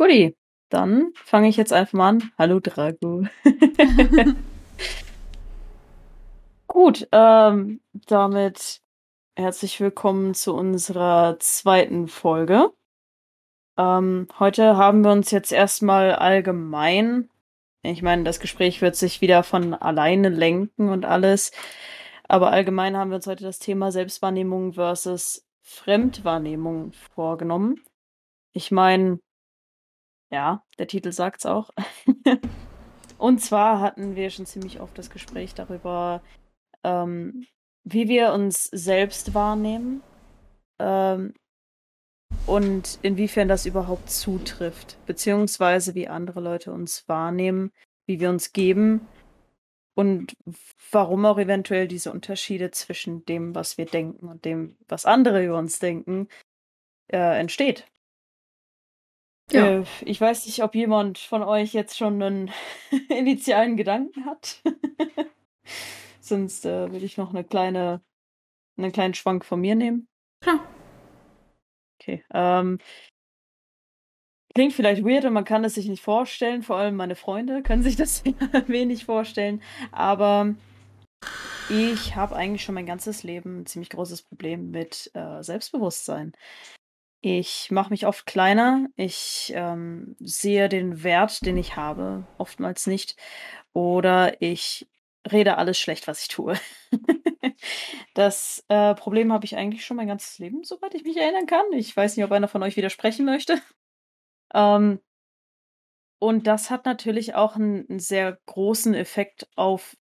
Guti, dann fange ich jetzt einfach mal an. Hallo Drago. Gut, ähm, damit herzlich willkommen zu unserer zweiten Folge. Ähm, heute haben wir uns jetzt erstmal allgemein, ich meine, das Gespräch wird sich wieder von alleine lenken und alles, aber allgemein haben wir uns heute das Thema Selbstwahrnehmung versus Fremdwahrnehmung vorgenommen. Ich meine, ja, der Titel sagt's auch. und zwar hatten wir schon ziemlich oft das Gespräch darüber, ähm, wie wir uns selbst wahrnehmen ähm, und inwiefern das überhaupt zutrifft, beziehungsweise wie andere Leute uns wahrnehmen, wie wir uns geben und warum auch eventuell diese Unterschiede zwischen dem, was wir denken und dem, was andere über uns denken, äh, entsteht. Ja. Äh, ich weiß nicht, ob jemand von euch jetzt schon einen initialen Gedanken hat. Sonst äh, will ich noch eine kleine, einen kleinen Schwank von mir nehmen. Klar. Okay. Ähm, klingt vielleicht weird und man kann es sich nicht vorstellen. Vor allem meine Freunde können sich das wenig vorstellen. Aber ich habe eigentlich schon mein ganzes Leben ein ziemlich großes Problem mit äh, Selbstbewusstsein. Ich mache mich oft kleiner. Ich ähm, sehe den Wert, den ich habe, oftmals nicht. Oder ich rede alles schlecht, was ich tue. das äh, Problem habe ich eigentlich schon mein ganzes Leben, soweit ich mich erinnern kann. Ich weiß nicht, ob einer von euch widersprechen möchte. Ähm, und das hat natürlich auch einen, einen sehr großen Effekt auf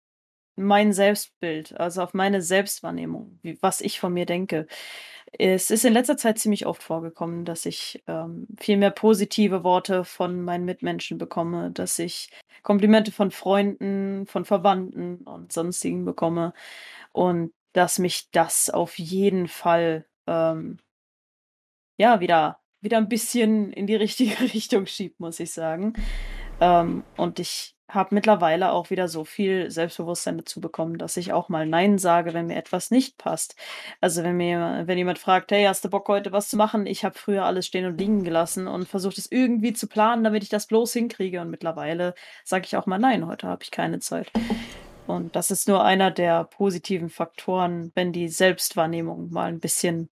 mein Selbstbild, also auf meine Selbstwahrnehmung, wie, was ich von mir denke. Es ist in letzter Zeit ziemlich oft vorgekommen, dass ich ähm, viel mehr positive Worte von meinen Mitmenschen bekomme, dass ich Komplimente von Freunden, von Verwandten und sonstigen bekomme und dass mich das auf jeden Fall ähm, ja wieder wieder ein bisschen in die richtige Richtung schiebt, muss ich sagen. Ähm, und ich habe mittlerweile auch wieder so viel Selbstbewusstsein dazu bekommen, dass ich auch mal Nein sage, wenn mir etwas nicht passt. Also wenn mir, wenn jemand fragt, hey, hast du Bock heute was zu machen? Ich habe früher alles stehen und liegen gelassen und versucht es irgendwie zu planen, damit ich das bloß hinkriege. Und mittlerweile sage ich auch mal Nein, heute habe ich keine Zeit. Und das ist nur einer der positiven Faktoren, wenn die Selbstwahrnehmung mal ein bisschen,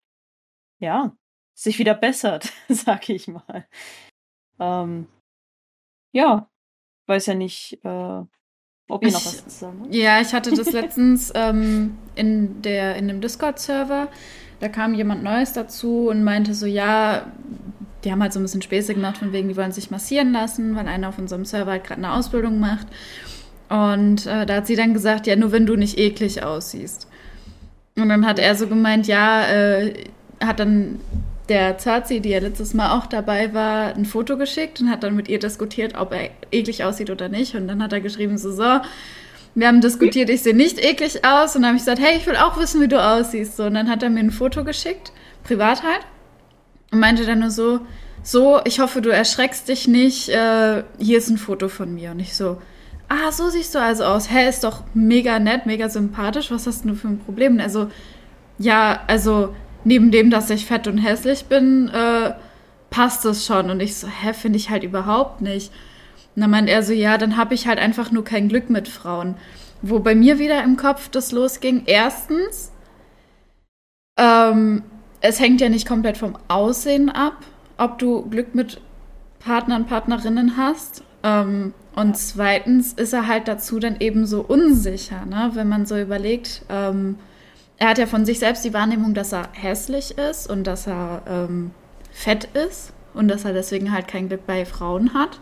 ja, sich wieder bessert, sag ich mal. Ähm, ja, weiß ja nicht, äh, ob ihr noch was zu sagen habt. Ja, ich hatte das letztens ähm, in, der, in dem Discord-Server. Da kam jemand Neues dazu und meinte so, ja, die haben halt so ein bisschen Späße gemacht, von wegen, die wollen sich massieren lassen, weil einer auf unserem Server halt gerade eine Ausbildung macht. Und äh, da hat sie dann gesagt, ja, nur wenn du nicht eklig aussiehst. Und dann hat er so gemeint, ja, äh, hat dann der Zazi, die ja letztes Mal auch dabei war, ein Foto geschickt und hat dann mit ihr diskutiert, ob er eklig aussieht oder nicht. Und dann hat er geschrieben, so, so, wir haben diskutiert, ich sehe nicht eklig aus. Und dann habe ich gesagt, hey, ich will auch wissen, wie du aussiehst. So, und dann hat er mir ein Foto geschickt, privat halt, und meinte dann nur so, so, ich hoffe, du erschreckst dich nicht, äh, hier ist ein Foto von mir. Und ich so, ah, so siehst du also aus. Hä, ist doch mega nett, mega sympathisch. Was hast du für ein Problem? Also, ja, also neben dem, dass ich fett und hässlich bin, äh, passt es schon. Und ich so, hä, finde ich halt überhaupt nicht. Und dann meint er so, ja, dann habe ich halt einfach nur kein Glück mit Frauen. Wo bei mir wieder im Kopf das losging. Erstens, ähm, es hängt ja nicht komplett vom Aussehen ab, ob du Glück mit Partnern, Partnerinnen hast. Ähm, und zweitens ist er halt dazu dann eben so unsicher, ne? wenn man so überlegt, ähm, er hat ja von sich selbst die Wahrnehmung, dass er hässlich ist und dass er ähm, fett ist und dass er deswegen halt kein Glück bei Frauen hat.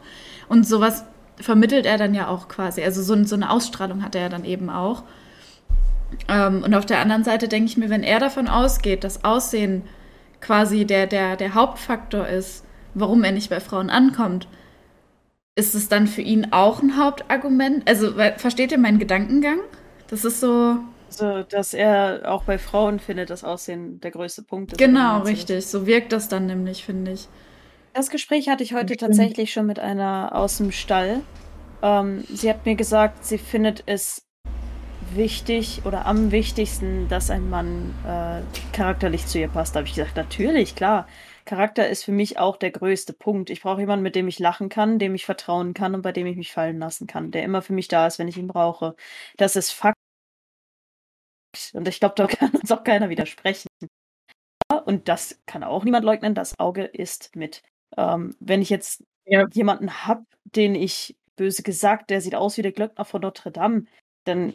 Und sowas vermittelt er dann ja auch quasi. Also so, so eine Ausstrahlung hat er ja dann eben auch. Ähm, und auf der anderen Seite denke ich mir, wenn er davon ausgeht, dass Aussehen quasi der, der, der Hauptfaktor ist, warum er nicht bei Frauen ankommt, ist es dann für ihn auch ein Hauptargument? Also, versteht ihr meinen Gedankengang? Das ist so. Also, dass er auch bei Frauen findet, das Aussehen der größte Punkt ist. Genau, richtig. So wirkt das dann nämlich, finde ich. Das Gespräch hatte ich heute tatsächlich schon mit einer aus dem Stall. Ähm, sie hat mir gesagt, sie findet es wichtig oder am wichtigsten, dass ein Mann äh, charakterlich zu ihr passt. Da habe ich gesagt, natürlich, klar. Charakter ist für mich auch der größte Punkt. Ich brauche jemanden, mit dem ich lachen kann, dem ich vertrauen kann und bei dem ich mich fallen lassen kann, der immer für mich da ist, wenn ich ihn brauche. Das ist Fakt. Und ich glaube, da kann uns auch keiner widersprechen. Und das kann auch niemand leugnen, das Auge ist mit. Ähm, wenn ich jetzt ja. jemanden habe, den ich böse gesagt, der sieht aus wie der Glöckner von Notre Dame, dann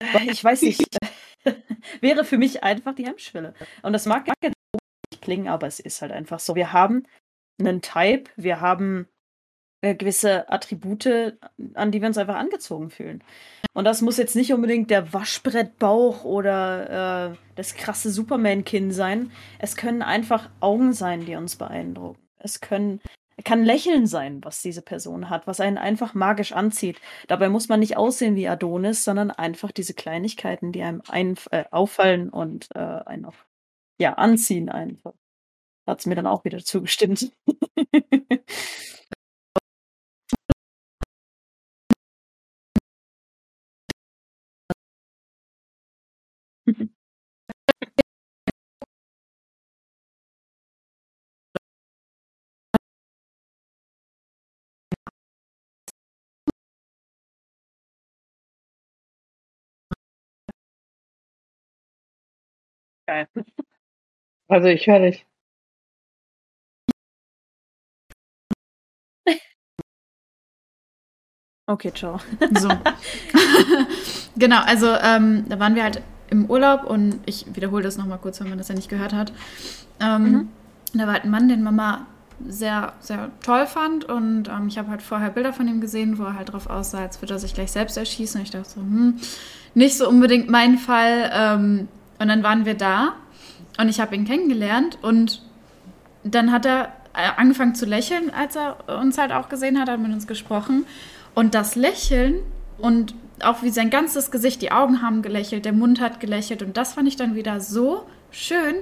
ich weiß nicht, wäre für mich einfach die Hemmschwelle. Und das mag jetzt nicht klingen, aber es ist halt einfach so. Wir haben einen Type, wir haben gewisse Attribute, an die wir uns einfach angezogen fühlen. Und das muss jetzt nicht unbedingt der Waschbrettbauch oder äh, das krasse Superman-Kinn sein. Es können einfach Augen sein, die uns beeindrucken. Es können kann Lächeln sein, was diese Person hat, was einen einfach magisch anzieht. Dabei muss man nicht aussehen wie Adonis, sondern einfach diese Kleinigkeiten, die einem ein, äh, auffallen und äh, einen auch ja, anziehen einfach. Hat es mir dann auch wieder zugestimmt. Geil. Also ich höre dich. Okay, ciao. So. genau, also ähm, da waren wir halt im Urlaub und ich wiederhole das nochmal kurz, wenn man das ja nicht gehört hat. Ähm, mhm. Da war halt ein Mann, den Mama sehr, sehr toll fand und ähm, ich habe halt vorher Bilder von ihm gesehen, wo er halt drauf aussah, als würde er sich gleich selbst erschießen und ich dachte so, hm, nicht so unbedingt mein Fall. Ähm, und dann waren wir da und ich habe ihn kennengelernt und dann hat er äh, angefangen zu lächeln, als er uns halt auch gesehen hat, hat mit uns gesprochen. Und das Lächeln und auch wie sein ganzes Gesicht, die Augen haben gelächelt, der Mund hat gelächelt und das fand ich dann wieder so schön,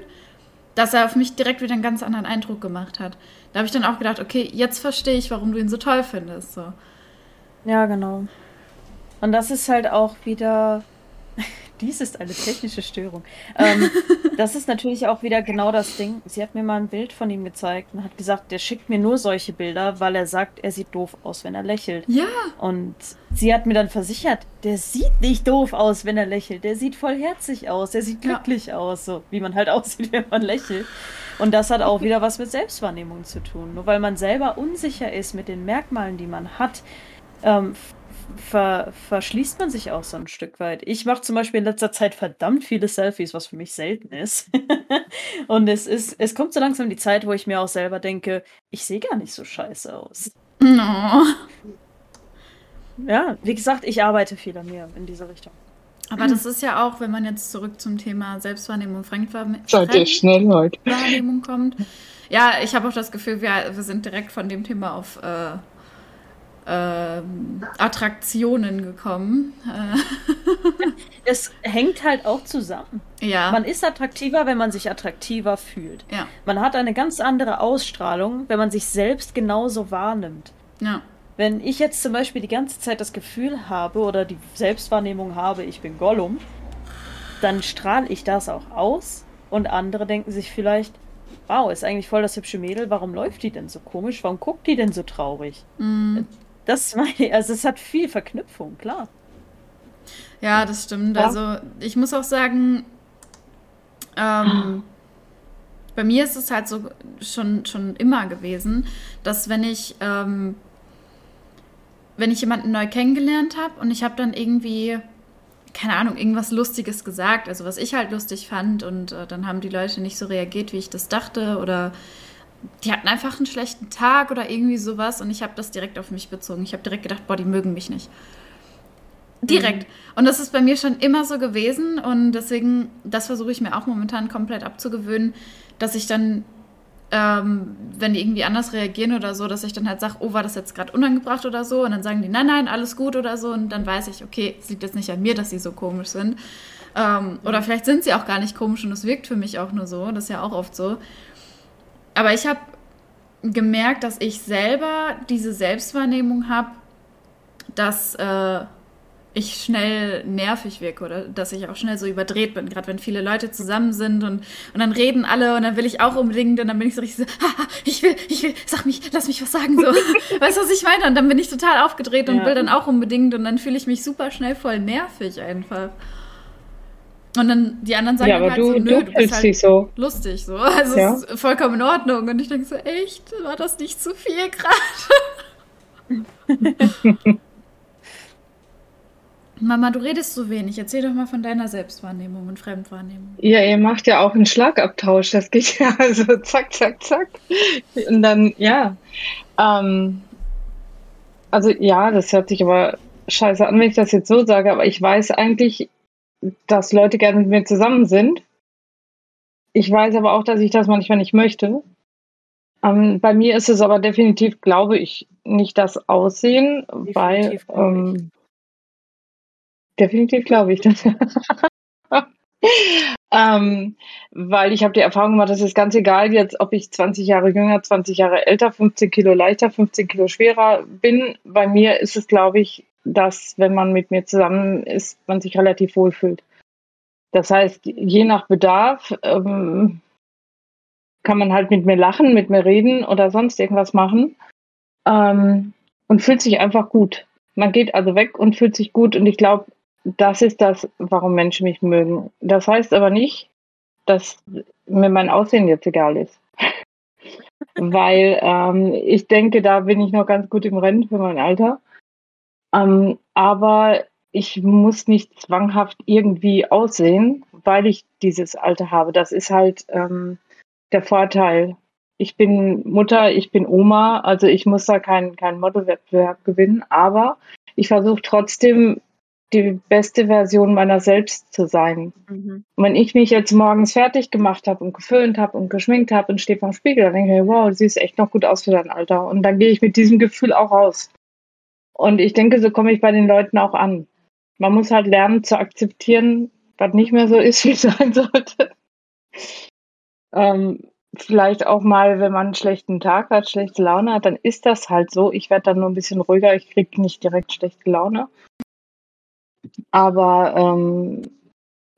dass er auf mich direkt wieder einen ganz anderen Eindruck gemacht hat. Da habe ich dann auch gedacht, okay, jetzt verstehe ich, warum du ihn so toll findest. So. Ja, genau. Und das ist halt auch wieder dies ist eine technische Störung. Ähm, das ist natürlich auch wieder genau das Ding. Sie hat mir mal ein Bild von ihm gezeigt und hat gesagt, der schickt mir nur solche Bilder, weil er sagt, er sieht doof aus, wenn er lächelt. Ja. Und sie hat mir dann versichert, der sieht nicht doof aus, wenn er lächelt. Der sieht voll herzig aus, der sieht glücklich ja. aus, so wie man halt aussieht, wenn man lächelt. Und das hat auch wieder was mit Selbstwahrnehmung zu tun. Nur weil man selber unsicher ist mit den Merkmalen, die man hat, ähm, ver, verschließt man sich auch so ein Stück weit. Ich mache zum Beispiel in letzter Zeit verdammt viele Selfies, was für mich selten ist. und es ist, es kommt so langsam die Zeit, wo ich mir auch selber denke, ich sehe gar nicht so scheiße aus. No. Ja, wie gesagt, ich arbeite viel an mir in diese Richtung. Aber das ist ja auch, wenn man jetzt zurück zum Thema Selbstwahrnehmung und Fremdwahrnehmung kommt. Ja, ich habe auch das Gefühl, wir, wir sind direkt von dem Thema auf äh, äh, Attraktionen gekommen. es hängt halt auch zusammen. Ja. Man ist attraktiver, wenn man sich attraktiver fühlt. Ja. Man hat eine ganz andere Ausstrahlung, wenn man sich selbst genauso wahrnimmt. Ja. Wenn ich jetzt zum Beispiel die ganze Zeit das Gefühl habe oder die Selbstwahrnehmung habe, ich bin Gollum, dann strahle ich das auch aus und andere denken sich vielleicht, wow, ist eigentlich voll das hübsche Mädel, warum läuft die denn so komisch? Warum guckt die denn so traurig? Mm. Das meine ich, also es hat viel Verknüpfung, klar. Ja, das stimmt. Ja. Also ich muss auch sagen, ähm, bei mir ist es halt so schon, schon immer gewesen, dass wenn ich, ähm, wenn ich jemanden neu kennengelernt habe und ich habe dann irgendwie, keine Ahnung, irgendwas Lustiges gesagt, also was ich halt lustig fand und äh, dann haben die Leute nicht so reagiert, wie ich das dachte oder die hatten einfach einen schlechten Tag oder irgendwie sowas und ich habe das direkt auf mich bezogen. Ich habe direkt gedacht, boah, die mögen mich nicht. Direkt. Mhm. Und das ist bei mir schon immer so gewesen und deswegen, das versuche ich mir auch momentan komplett abzugewöhnen, dass ich dann, ähm, wenn die irgendwie anders reagieren oder so, dass ich dann halt sage, oh, war das jetzt gerade unangebracht oder so und dann sagen die, nein, nein, alles gut oder so und dann weiß ich, okay, es liegt jetzt nicht an mir, dass sie so komisch sind. Ähm, oder mhm. vielleicht sind sie auch gar nicht komisch und es wirkt für mich auch nur so, das ist ja auch oft so. Aber ich habe gemerkt, dass ich selber diese Selbstwahrnehmung habe, dass, äh, ich schnell nervig wirke oder dass ich auch schnell so überdreht bin, gerade wenn viele Leute zusammen sind und, und dann reden alle und dann will ich auch unbedingt und dann bin ich so richtig so, Haha, ich will, ich will, sag mich, lass mich was sagen so. weißt du, was ich meine? Und dann bin ich total aufgedreht und ja. will dann auch unbedingt und dann fühle ich mich super schnell voll nervig einfach. Und dann die anderen sagen ja, aber halt du, so, nö, du, du bist halt so. lustig so. Also ja. es ist vollkommen in Ordnung. Und ich denke so, echt, war das nicht zu viel gerade? Mama, du redest so wenig. Erzähl doch mal von deiner Selbstwahrnehmung und Fremdwahrnehmung. Ja, ihr macht ja auch einen Schlagabtausch. Das geht ja also zack, zack, zack. Und dann, ja. Ähm, also ja, das hört sich aber scheiße an, wenn ich das jetzt so sage, aber ich weiß eigentlich, dass Leute gerne mit mir zusammen sind. Ich weiß aber auch, dass ich das manchmal nicht möchte. Ähm, bei mir ist es aber definitiv, glaube ich, nicht das Aussehen, definitiv weil ähm, definitiv glaube ich das. ähm, weil ich habe die Erfahrung gemacht, das ist ganz egal jetzt, ob ich 20 Jahre jünger, 20 Jahre älter, 15 Kilo leichter, 15 Kilo schwerer bin. Bei mir ist es, glaube ich, dass, wenn man mit mir zusammen ist, man sich relativ wohl fühlt. Das heißt, je nach Bedarf ähm, kann man halt mit mir lachen, mit mir reden oder sonst irgendwas machen ähm, und fühlt sich einfach gut. Man geht also weg und fühlt sich gut und ich glaube, das ist das, warum Menschen mich mögen. Das heißt aber nicht, dass mir mein Aussehen jetzt egal ist. Weil ähm, ich denke, da bin ich noch ganz gut im Rennen für mein Alter. Ähm, aber ich muss nicht zwanghaft irgendwie aussehen, weil ich dieses Alter habe. Das ist halt ähm, der Vorteil. Ich bin Mutter, ich bin Oma, also ich muss da keinen kein Modelwettbewerb gewinnen, aber ich versuche trotzdem die beste Version meiner selbst zu sein. Mhm. wenn ich mich jetzt morgens fertig gemacht habe und geföhnt habe und geschminkt habe und stehe vom Spiegel, dann denke ich, wow, du siehst echt noch gut aus für dein Alter. Und dann gehe ich mit diesem Gefühl auch raus. Und ich denke, so komme ich bei den Leuten auch an. Man muss halt lernen zu akzeptieren, was nicht mehr so ist, wie es sein sollte. Ähm, vielleicht auch mal, wenn man einen schlechten Tag hat, schlechte Laune hat, dann ist das halt so. Ich werde dann nur ein bisschen ruhiger, ich kriege nicht direkt schlechte Laune. Aber ähm,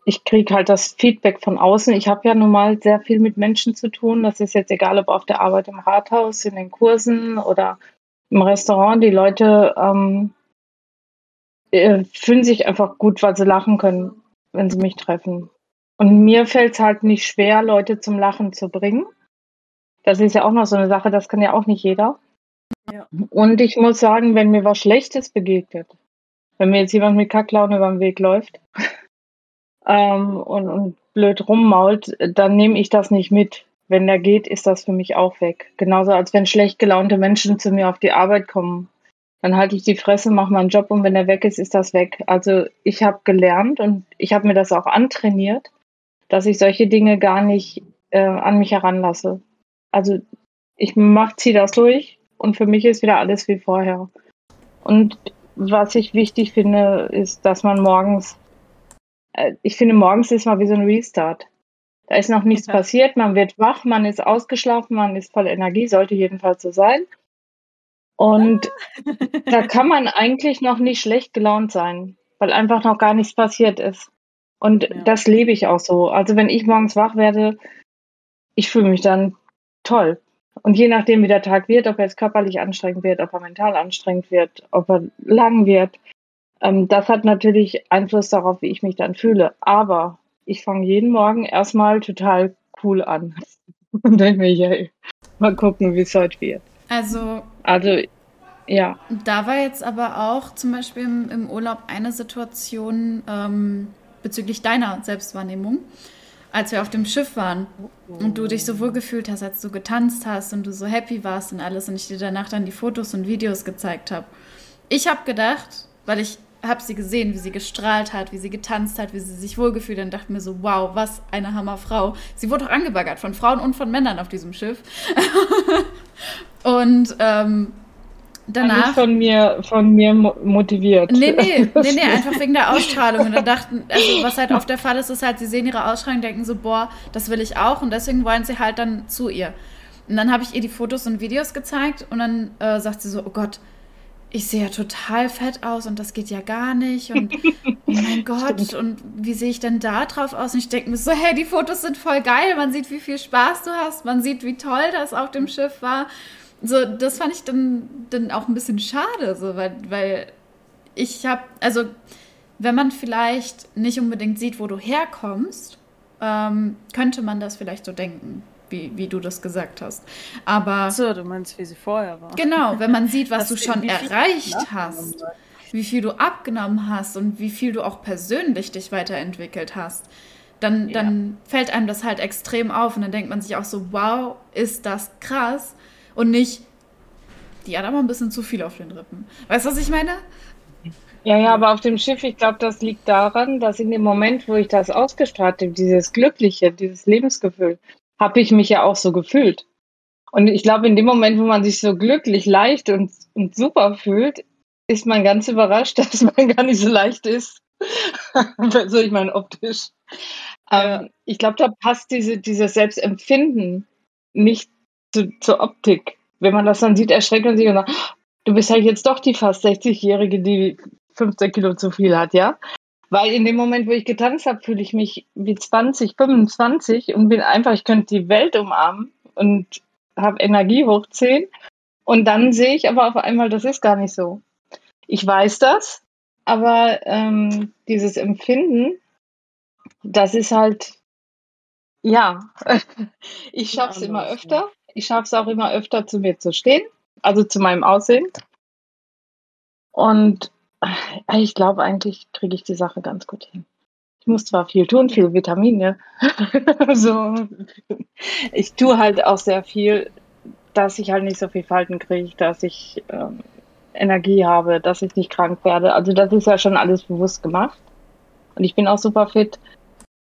ich kriege halt das Feedback von außen. Ich habe ja nun mal sehr viel mit Menschen zu tun. Das ist jetzt egal, ob auf der Arbeit im Rathaus, in den Kursen oder im Restaurant. Die Leute ähm, äh, fühlen sich einfach gut, weil sie lachen können, wenn sie mich treffen. Und mir fällt es halt nicht schwer, Leute zum Lachen zu bringen. Das ist ja auch noch so eine Sache, das kann ja auch nicht jeder. Ja. Und ich muss sagen, wenn mir was Schlechtes begegnet, wenn mir jetzt jemand mit Kacklaune über den Weg läuft ähm, und, und blöd rummault, dann nehme ich das nicht mit. Wenn der geht, ist das für mich auch weg. Genauso als wenn schlecht gelaunte Menschen zu mir auf die Arbeit kommen. Dann halte ich die Fresse, mache meinen Job und wenn er weg ist, ist das weg. Also ich habe gelernt und ich habe mir das auch antrainiert, dass ich solche Dinge gar nicht äh, an mich heranlasse. Also ich mach, ziehe das durch und für mich ist wieder alles wie vorher. Und was ich wichtig finde, ist, dass man morgens, äh, ich finde, morgens ist mal wie so ein Restart. Da ist noch nichts okay. passiert, man wird wach, man ist ausgeschlafen, man ist voll Energie, sollte jedenfalls so sein. Und ah. da kann man eigentlich noch nicht schlecht gelaunt sein, weil einfach noch gar nichts passiert ist. Und ja. das lebe ich auch so. Also wenn ich morgens wach werde, ich fühle mich dann toll. Und je nachdem, wie der Tag wird, ob er jetzt körperlich anstrengend wird, ob er mental anstrengend wird, ob er lang wird, ähm, das hat natürlich Einfluss darauf, wie ich mich dann fühle. Aber ich fange jeden Morgen erstmal total cool an. Und denke mir, hey, mal gucken, wie es heute wird. Also. Also, ja. Da war jetzt aber auch zum Beispiel im, im Urlaub eine Situation ähm, bezüglich deiner Selbstwahrnehmung als wir auf dem Schiff waren und du dich so wohl gefühlt hast, als du getanzt hast und du so happy warst und alles und ich dir danach dann die Fotos und Videos gezeigt habe. Ich habe gedacht, weil ich habe sie gesehen, wie sie gestrahlt hat, wie sie getanzt hat, wie sie sich wohlgefühlt hat und dachte mir so, wow, was eine Hammerfrau. Sie wurde auch angebaggert von Frauen und von Männern auf diesem Schiff. und ähm, danach. Nicht von mir, von mir motiviert. Nee, nee, nee, nee, einfach wegen der Ausstrahlung. Und dann dachten, also was halt oft der Fall ist, ist halt, sie sehen ihre Ausstrahlung, denken so, boah, das will ich auch und deswegen wollen sie halt dann zu ihr. Und dann habe ich ihr die Fotos und Videos gezeigt und dann äh, sagt sie so, oh Gott, ich sehe ja total fett aus und das geht ja gar nicht und oh mein Gott Stimmt. und wie sehe ich denn da drauf aus? Und ich denke mir so, hey, die Fotos sind voll geil, man sieht, wie viel Spaß du hast, man sieht, wie toll das auf dem Schiff war. So, das fand ich dann, dann auch ein bisschen schade, so, weil, weil ich habe, also wenn man vielleicht nicht unbedingt sieht, wo du herkommst, ähm, könnte man das vielleicht so denken wie, wie du das gesagt hast. Aber. So, du meinst, wie sie vorher war. Genau, wenn man sieht, was du schon erreicht hast, wie viel du abgenommen hast und wie viel du auch persönlich dich weiterentwickelt hast, dann, ja. dann fällt einem das halt extrem auf und dann denkt man sich auch so, wow, ist das krass und nicht, die hat aber ein bisschen zu viel auf den Rippen. Weißt du, was ich meine? Ja, ja, aber auf dem Schiff, ich glaube, das liegt daran, dass in dem Moment, wo ich das ausgestrahlt habe, dieses Glückliche, dieses Lebensgefühl, habe ich mich ja auch so gefühlt. Und ich glaube, in dem Moment, wo man sich so glücklich, leicht und, und super fühlt, ist man ganz überrascht, dass man gar nicht so leicht ist. so ich meine optisch. Ja. Ähm, ich glaube, da passt diese, dieses Selbstempfinden nicht zu, zur Optik. Wenn man das dann sieht, erschreckt man sich und sagt, du bist halt jetzt doch die fast 60-Jährige, die 15 Kilo zu viel hat, ja? Weil in dem Moment, wo ich getanzt habe, fühle ich mich wie 20, 25 und bin einfach, ich könnte die Welt umarmen und habe Energie hoch 10. Und dann sehe ich aber auf einmal, das ist gar nicht so. Ich weiß das, aber ähm, dieses Empfinden, das ist halt, ja, ich schaffe es immer öfter. Ich schaffe es auch immer öfter, zu mir zu stehen, also zu meinem Aussehen. Und ich glaube, eigentlich kriege ich die Sache ganz gut hin. Ich muss zwar viel tun, viel Vitamine. so. Ich tue halt auch sehr viel, dass ich halt nicht so viel Falten kriege, dass ich ähm, Energie habe, dass ich nicht krank werde. Also das ist ja schon alles bewusst gemacht. Und ich bin auch super fit.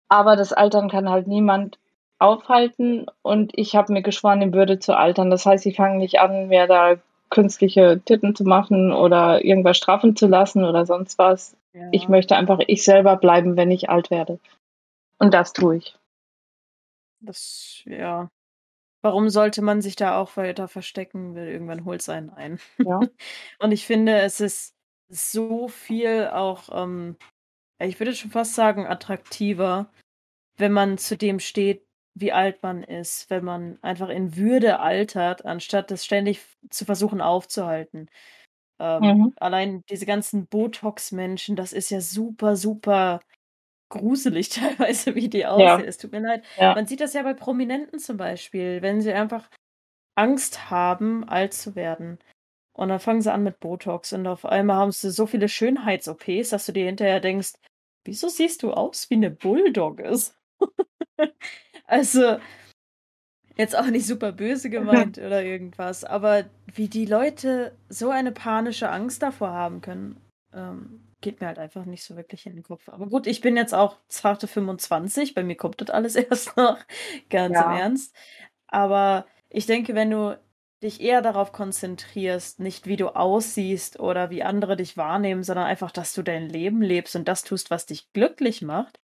Aber das Altern kann halt niemand aufhalten. Und ich habe mir geschworen, in Würde zu altern. Das heißt, ich fange nicht an, mir da künstliche Titten zu machen oder irgendwas straffen zu lassen oder sonst was. Ja. Ich möchte einfach ich selber bleiben, wenn ich alt werde. Und das tue ich. Das, ja. Warum sollte man sich da auch weiter verstecken? Weil irgendwann holt es einen ein. Ja. Und ich finde, es ist so viel auch, ähm, ich würde schon fast sagen, attraktiver, wenn man zu dem steht, wie alt man ist, wenn man einfach in Würde altert, anstatt das ständig zu versuchen aufzuhalten. Ähm, mhm. Allein diese ganzen Botox-Menschen, das ist ja super, super gruselig teilweise, wie die aussehen. Ja. Es tut mir leid. Ja. Man sieht das ja bei Prominenten zum Beispiel, wenn sie einfach Angst haben, alt zu werden. Und dann fangen sie an mit Botox und auf einmal haben sie so viele Schönheits-OPs, dass du dir hinterher denkst, wieso siehst du aus wie eine Bulldogge? Also, jetzt auch nicht super böse gemeint oder irgendwas, aber wie die Leute so eine panische Angst davor haben können, ähm, geht mir halt einfach nicht so wirklich in den Kopf. Aber gut, ich bin jetzt auch zarte 25, bei mir kommt das alles erst noch, ganz ja. im Ernst. Aber ich denke, wenn du dich eher darauf konzentrierst, nicht wie du aussiehst oder wie andere dich wahrnehmen, sondern einfach, dass du dein Leben lebst und das tust, was dich glücklich macht,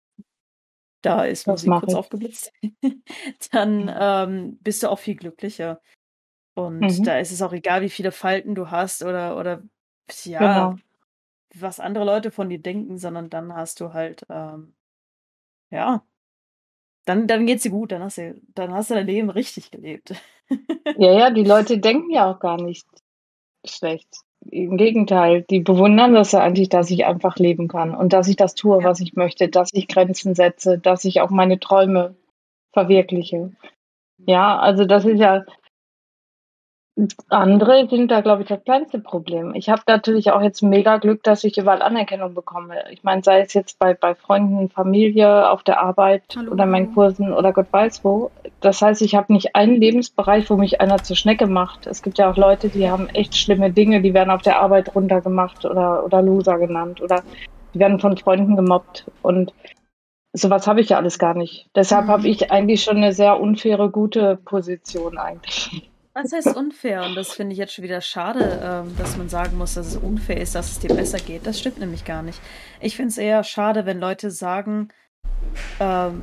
da ist das Musik kurz ich. aufgeblitzt, dann mhm. ähm, bist du auch viel glücklicher. Und mhm. da ist es auch egal, wie viele Falten du hast oder, oder ja, genau. was andere Leute von dir denken, sondern dann hast du halt, ähm, ja, dann, dann geht's dir gut, dann hast du, dann hast du dein Leben richtig gelebt. ja, ja, die Leute denken ja auch gar nicht schlecht. Im Gegenteil, die bewundern das ja eigentlich, dass ich einfach leben kann und dass ich das tue, ja. was ich möchte, dass ich Grenzen setze, dass ich auch meine Träume verwirkliche. Ja, also das ist ja, andere sind da, glaube ich, das kleinste Problem. Ich habe natürlich auch jetzt mega Glück, dass ich überall Anerkennung bekomme. Ich meine, sei es jetzt bei, bei Freunden, Familie, auf der Arbeit Hallo. oder meinen Kursen oder Gott weiß wo. Das heißt, ich habe nicht einen Lebensbereich, wo mich einer zur Schnecke macht. Es gibt ja auch Leute, die haben echt schlimme Dinge, die werden auf der Arbeit runtergemacht oder, oder Loser genannt oder die werden von Freunden gemobbt. Und sowas habe ich ja alles gar nicht. Deshalb mhm. habe ich eigentlich schon eine sehr unfaire, gute Position eigentlich. Was heißt unfair? Und das finde ich jetzt schon wieder schade, ähm, dass man sagen muss, dass es unfair ist, dass es dir besser geht. Das stimmt nämlich gar nicht. Ich finde es eher schade, wenn Leute sagen, ähm,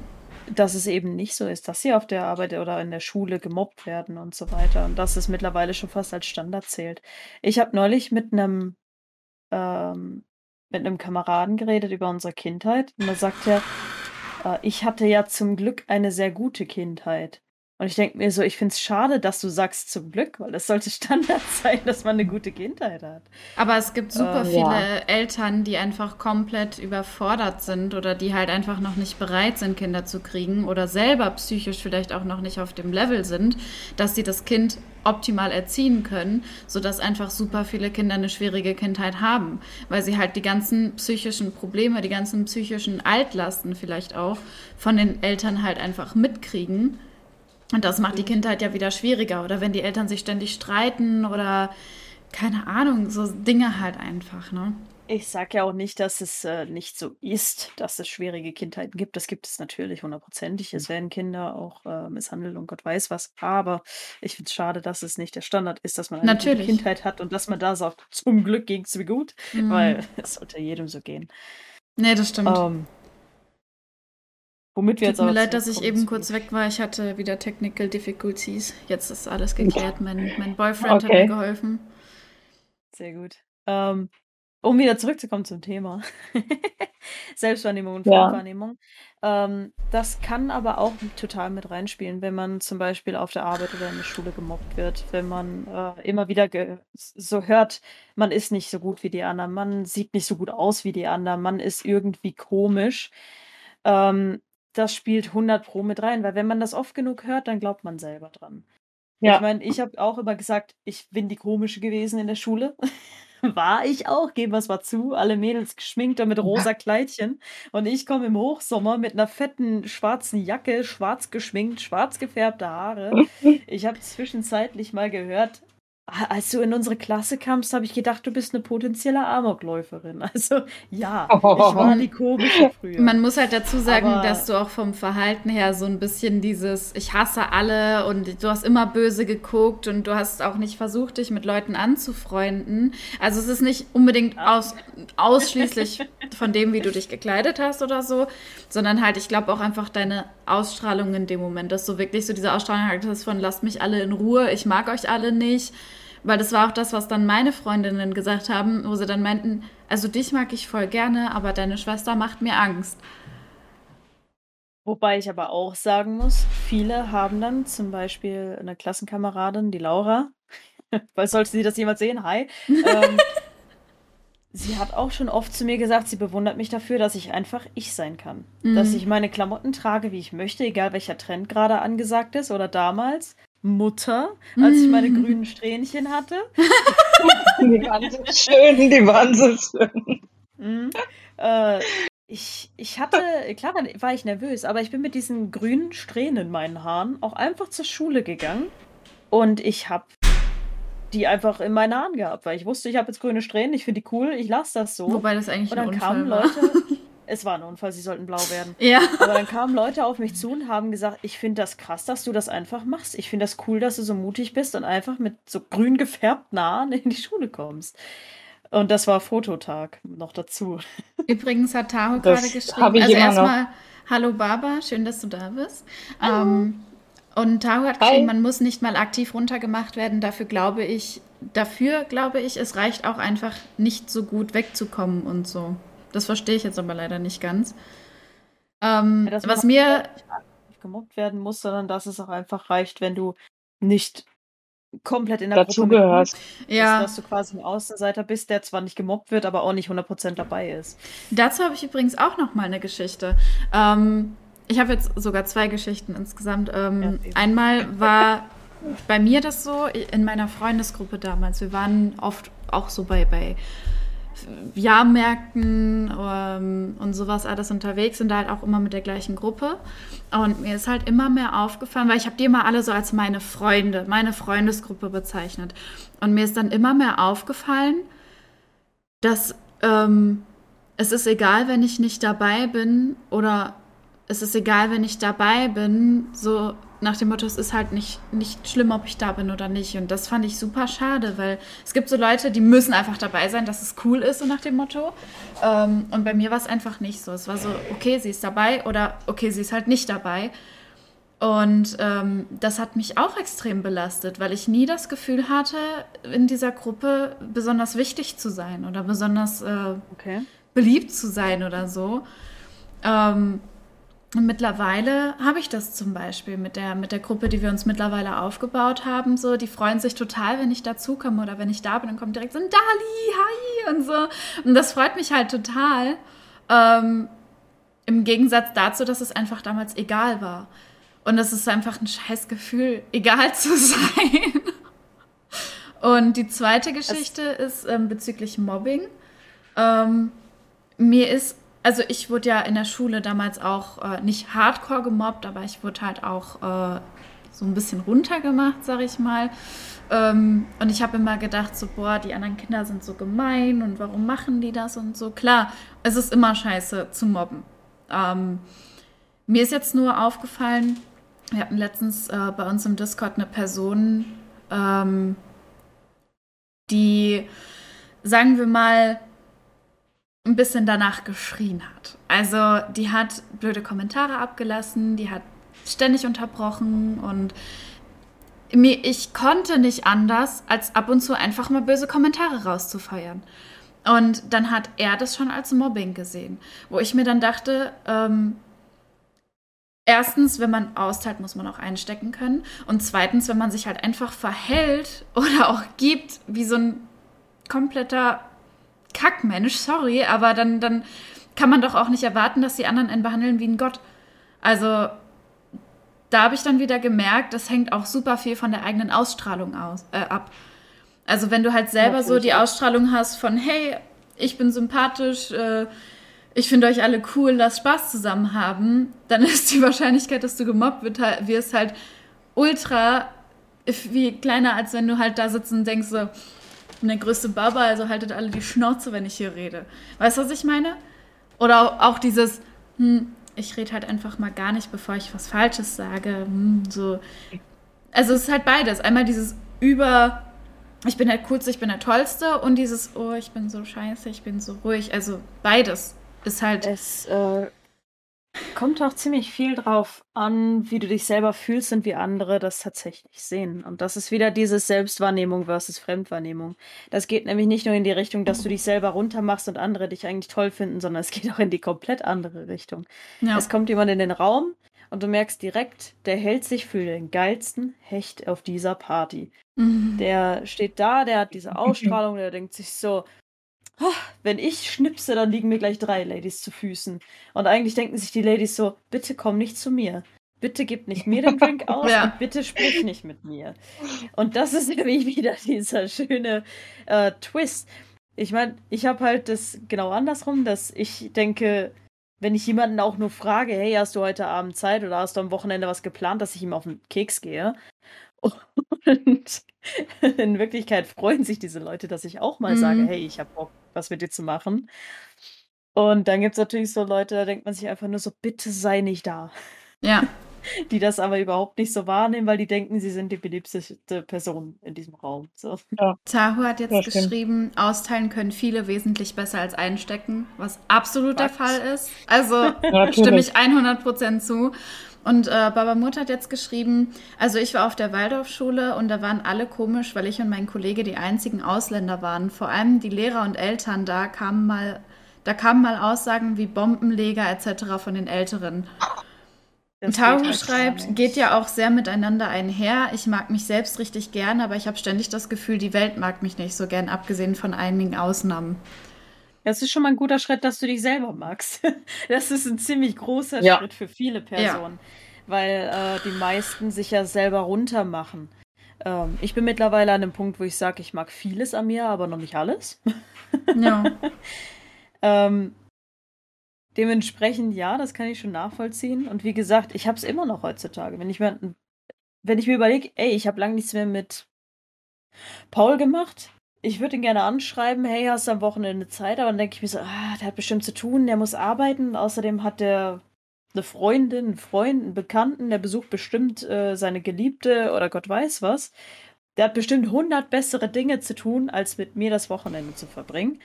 dass es eben nicht so ist, dass sie auf der Arbeit oder in der Schule gemobbt werden und so weiter und dass es mittlerweile schon fast als Standard zählt. Ich habe neulich mit einem ähm, mit einem Kameraden geredet über unsere Kindheit und da sagt er, äh, ich hatte ja zum Glück eine sehr gute Kindheit. Und ich denke mir so, ich finde es schade, dass du sagst zum Glück, weil es sollte Standard sein, dass man eine gute Kindheit hat. Aber es gibt super ähm, viele ja. Eltern, die einfach komplett überfordert sind oder die halt einfach noch nicht bereit sind, Kinder zu kriegen oder selber psychisch vielleicht auch noch nicht auf dem Level sind, dass sie das Kind optimal erziehen können, sodass einfach super viele Kinder eine schwierige Kindheit haben, weil sie halt die ganzen psychischen Probleme, die ganzen psychischen Altlasten vielleicht auch von den Eltern halt einfach mitkriegen und das macht die Kindheit ja wieder schwieriger. Oder wenn die Eltern sich ständig streiten oder keine Ahnung, so Dinge halt einfach, ne? Ich sag ja auch nicht, dass es äh, nicht so ist, dass es schwierige Kindheiten gibt. Das gibt es natürlich hundertprozentig. Es werden Kinder auch äh, misshandelt und Gott weiß was. Aber ich finde es schade, dass es nicht der Standard ist, dass man eine. Kindheit hat und dass man da sagt, zum Glück ging es mir gut, mhm. weil es sollte jedem so gehen. Nee, das stimmt. Ähm, Womit wir Tut jetzt mir leid, dass ich eben kurz weg war. Ich hatte wieder Technical Difficulties. Jetzt ist alles geklärt. Mein, mein Boyfriend okay. hat mir geholfen. Sehr gut. Ähm, um wieder zurückzukommen zum Thema. Selbstwahrnehmung und ja. Fremdwahrnehmung. Ähm, das kann aber auch total mit reinspielen, wenn man zum Beispiel auf der Arbeit oder in der Schule gemobbt wird. Wenn man äh, immer wieder so hört, man ist nicht so gut wie die anderen, man sieht nicht so gut aus wie die anderen, man ist irgendwie komisch. Ähm, das spielt 100 Pro mit rein, weil wenn man das oft genug hört, dann glaubt man selber dran. Ja. Ich meine, ich habe auch immer gesagt, ich bin die komische gewesen in der Schule. War ich auch, geben wir es mal zu. Alle Mädels geschminkt und mit rosa Kleidchen. Und ich komme im Hochsommer mit einer fetten schwarzen Jacke, schwarz geschminkt, schwarz gefärbte Haare. Ich habe zwischenzeitlich mal gehört, als du in unsere Klasse kamst, habe ich gedacht, du bist eine potenzielle Amokläuferin. Also ja, ich war die komische früher. Man muss halt dazu sagen, Aber dass du auch vom Verhalten her so ein bisschen dieses Ich hasse alle und du hast immer böse geguckt und du hast auch nicht versucht, dich mit Leuten anzufreunden. Also es ist nicht unbedingt aus, ausschließlich von dem, wie du dich gekleidet hast oder so, sondern halt, ich glaube auch einfach deine Ausstrahlung in dem Moment, dass du wirklich so diese Ausstrahlung hattest von lasst mich alle in Ruhe, ich mag euch alle nicht weil das war auch das, was dann meine Freundinnen gesagt haben, wo sie dann meinten, also dich mag ich voll gerne, aber deine Schwester macht mir Angst. Wobei ich aber auch sagen muss, viele haben dann zum Beispiel eine Klassenkameradin, die Laura, weil sollte sie das jemals sehen, hi, ähm, sie hat auch schon oft zu mir gesagt, sie bewundert mich dafür, dass ich einfach ich sein kann. Mhm. Dass ich meine Klamotten trage, wie ich möchte, egal welcher Trend gerade angesagt ist oder damals. Mutter, als ich meine mm. grünen Strähnchen hatte. die waren so schön, die waren so schön. Mhm. Äh, ich, ich hatte, klar war ich nervös, aber ich bin mit diesen grünen Strähnen in meinen Haaren auch einfach zur Schule gegangen und ich habe die einfach in meinen Haaren gehabt, weil ich wusste, ich habe jetzt grüne Strähnen, ich finde die cool, ich lasse das so. Wobei das eigentlich und dann ein kamen war. Leute, es war ein Unfall, sie sollten blau werden. Ja. Aber dann kamen Leute auf mich zu und haben gesagt, ich finde das krass, dass du das einfach machst. Ich finde das cool, dass du so mutig bist und einfach mit so grün gefärbten Haaren in die Schule kommst. Und das war Fototag noch dazu. Übrigens hat Taho gerade geschrieben. Also erstmal, hallo Baba, schön, dass du da bist. Ähm, und Taho hat geschrieben, man muss nicht mal aktiv runtergemacht werden. Dafür glaube ich, dafür glaube ich, es reicht auch einfach nicht so gut wegzukommen und so. Das verstehe ich jetzt aber leider nicht ganz. Ähm, ja, was mir nicht gemobbt werden muss, sondern dass es auch einfach reicht, wenn du nicht komplett in der Dazu Gruppe gehörst. Ja. Dass du quasi ein Außenseiter bist, der zwar nicht gemobbt wird, aber auch nicht 100% dabei ist. Dazu habe ich übrigens auch noch mal eine Geschichte. Ähm, ich habe jetzt sogar zwei Geschichten insgesamt. Ähm, ja, einmal war bei mir das so, in meiner Freundesgruppe damals, wir waren oft auch so bei, bei Jahrmärkten ähm, und sowas alles unterwegs sind da halt auch immer mit der gleichen Gruppe. Und mir ist halt immer mehr aufgefallen, weil ich habe die immer alle so als meine Freunde, meine Freundesgruppe bezeichnet. Und mir ist dann immer mehr aufgefallen, dass ähm, es ist egal, wenn ich nicht dabei bin oder es ist egal, wenn ich dabei bin, so nach dem Motto, es ist halt nicht, nicht schlimm, ob ich da bin oder nicht. Und das fand ich super schade, weil es gibt so Leute, die müssen einfach dabei sein, dass es cool ist, so nach dem Motto. Ähm, und bei mir war es einfach nicht so. Es war so, okay, sie ist dabei oder okay, sie ist halt nicht dabei. Und ähm, das hat mich auch extrem belastet, weil ich nie das Gefühl hatte, in dieser Gruppe besonders wichtig zu sein oder besonders äh, okay. beliebt zu sein oder so. Ähm, und mittlerweile habe ich das zum Beispiel mit der, mit der Gruppe, die wir uns mittlerweile aufgebaut haben. So, die freuen sich total, wenn ich dazukomme oder wenn ich da bin, dann kommt direkt so ein Dali, hi und so. Und das freut mich halt total. Ähm, Im Gegensatz dazu, dass es einfach damals egal war. Und es ist einfach ein scheiß Gefühl, egal zu sein. Und die zweite Geschichte es ist ähm, bezüglich Mobbing. Ähm, mir ist also ich wurde ja in der Schule damals auch äh, nicht hardcore gemobbt, aber ich wurde halt auch äh, so ein bisschen runtergemacht, sag ich mal. Ähm, und ich habe immer gedacht, so, boah, die anderen Kinder sind so gemein und warum machen die das und so. Klar, es ist immer scheiße zu mobben. Ähm, mir ist jetzt nur aufgefallen, wir hatten letztens äh, bei uns im Discord eine Person, ähm, die, sagen wir mal, ein bisschen danach geschrien hat. Also die hat blöde Kommentare abgelassen, die hat ständig unterbrochen und mir, ich konnte nicht anders, als ab und zu einfach mal böse Kommentare rauszufeuern. Und dann hat er das schon als Mobbing gesehen, wo ich mir dann dachte, ähm, erstens, wenn man austeilt, muss man auch einstecken können. Und zweitens, wenn man sich halt einfach verhält oder auch gibt wie so ein kompletter Kackmensch, sorry, aber dann, dann kann man doch auch nicht erwarten, dass die anderen einen behandeln wie ein Gott. Also da habe ich dann wieder gemerkt, das hängt auch super viel von der eigenen Ausstrahlung aus, äh, ab. Also wenn du halt selber Natürlich. so die Ausstrahlung hast von, hey, ich bin sympathisch, äh, ich finde euch alle cool, lass Spaß zusammen haben, dann ist die Wahrscheinlichkeit, dass du gemobbt wirst, halt ultra viel kleiner, als wenn du halt da sitzt und denkst so, bin der größte Baba, also haltet alle die Schnauze, wenn ich hier rede. Weißt du, was ich meine? Oder auch dieses, hm, ich rede halt einfach mal gar nicht, bevor ich was Falsches sage. Hm, so. Also es ist halt beides. Einmal dieses über, ich bin der Coolste, ich bin der Tollste und dieses, oh, ich bin so scheiße, ich bin so ruhig. Also beides ist halt. Es äh, Kommt auch ziemlich viel drauf an, wie du dich selber fühlst und wie andere das tatsächlich sehen. Und das ist wieder dieses Selbstwahrnehmung versus Fremdwahrnehmung. Das geht nämlich nicht nur in die Richtung, dass du dich selber runtermachst und andere dich eigentlich toll finden, sondern es geht auch in die komplett andere Richtung. Ja. Es kommt jemand in den Raum und du merkst direkt, der hält sich für den geilsten Hecht auf dieser Party. Mhm. Der steht da, der hat diese Ausstrahlung, der denkt sich so, wenn ich schnipse, dann liegen mir gleich drei Ladies zu Füßen. Und eigentlich denken sich die Ladies so, bitte komm nicht zu mir. Bitte gib nicht mir den Drink aus ja. und bitte sprich nicht mit mir. Und das ist nämlich wieder dieser schöne äh, Twist. Ich meine, ich habe halt das genau andersrum, dass ich denke, wenn ich jemanden auch nur frage, hey, hast du heute Abend Zeit oder hast du am Wochenende was geplant, dass ich ihm auf den Keks gehe? Und in Wirklichkeit freuen sich diese Leute, dass ich auch mal mhm. sage, hey, ich habe Bock, was mit dir zu machen. Und dann gibt es natürlich so Leute, da denkt man sich einfach nur so, bitte sei nicht da. Ja. Die das aber überhaupt nicht so wahrnehmen, weil die denken, sie sind die beliebteste Person in diesem Raum. So. Ja. Tahu hat jetzt ja, geschrieben, austeilen können viele wesentlich besser als einstecken, was absolut was? der Fall ist. Also ja, stimme ich 100% zu. Und äh, Baba Mut hat jetzt geschrieben, also ich war auf der Waldorfschule und da waren alle komisch, weil ich und mein Kollege die einzigen Ausländer waren. Vor allem die Lehrer und Eltern, da kamen mal, da kamen mal Aussagen wie Bombenleger etc. von den Älteren. Das Tahu halt schreibt, geht ja auch sehr miteinander einher. Ich mag mich selbst richtig gern, aber ich habe ständig das Gefühl, die Welt mag mich nicht so gern, abgesehen von einigen Ausnahmen. Das ist schon mal ein guter Schritt, dass du dich selber magst. Das ist ein ziemlich großer ja. Schritt für viele Personen, ja. weil äh, die meisten sich ja selber runtermachen. Ähm, ich bin mittlerweile an dem Punkt, wo ich sage, ich mag vieles an mir, aber noch nicht alles. Ja. ähm, dementsprechend, ja, das kann ich schon nachvollziehen. Und wie gesagt, ich habe es immer noch heutzutage. Wenn ich mir, wenn ich mir überlege, ey, ich habe lange nichts mehr mit Paul gemacht, ich würde ihn gerne anschreiben, hey, hast du am Wochenende Zeit? Aber dann denke ich mir so, ah, der hat bestimmt zu tun, der muss arbeiten. Außerdem hat der eine Freundin, einen Freund, einen Bekannten, der besucht bestimmt äh, seine Geliebte oder Gott weiß was. Der hat bestimmt 100 bessere Dinge zu tun, als mit mir das Wochenende zu verbringen.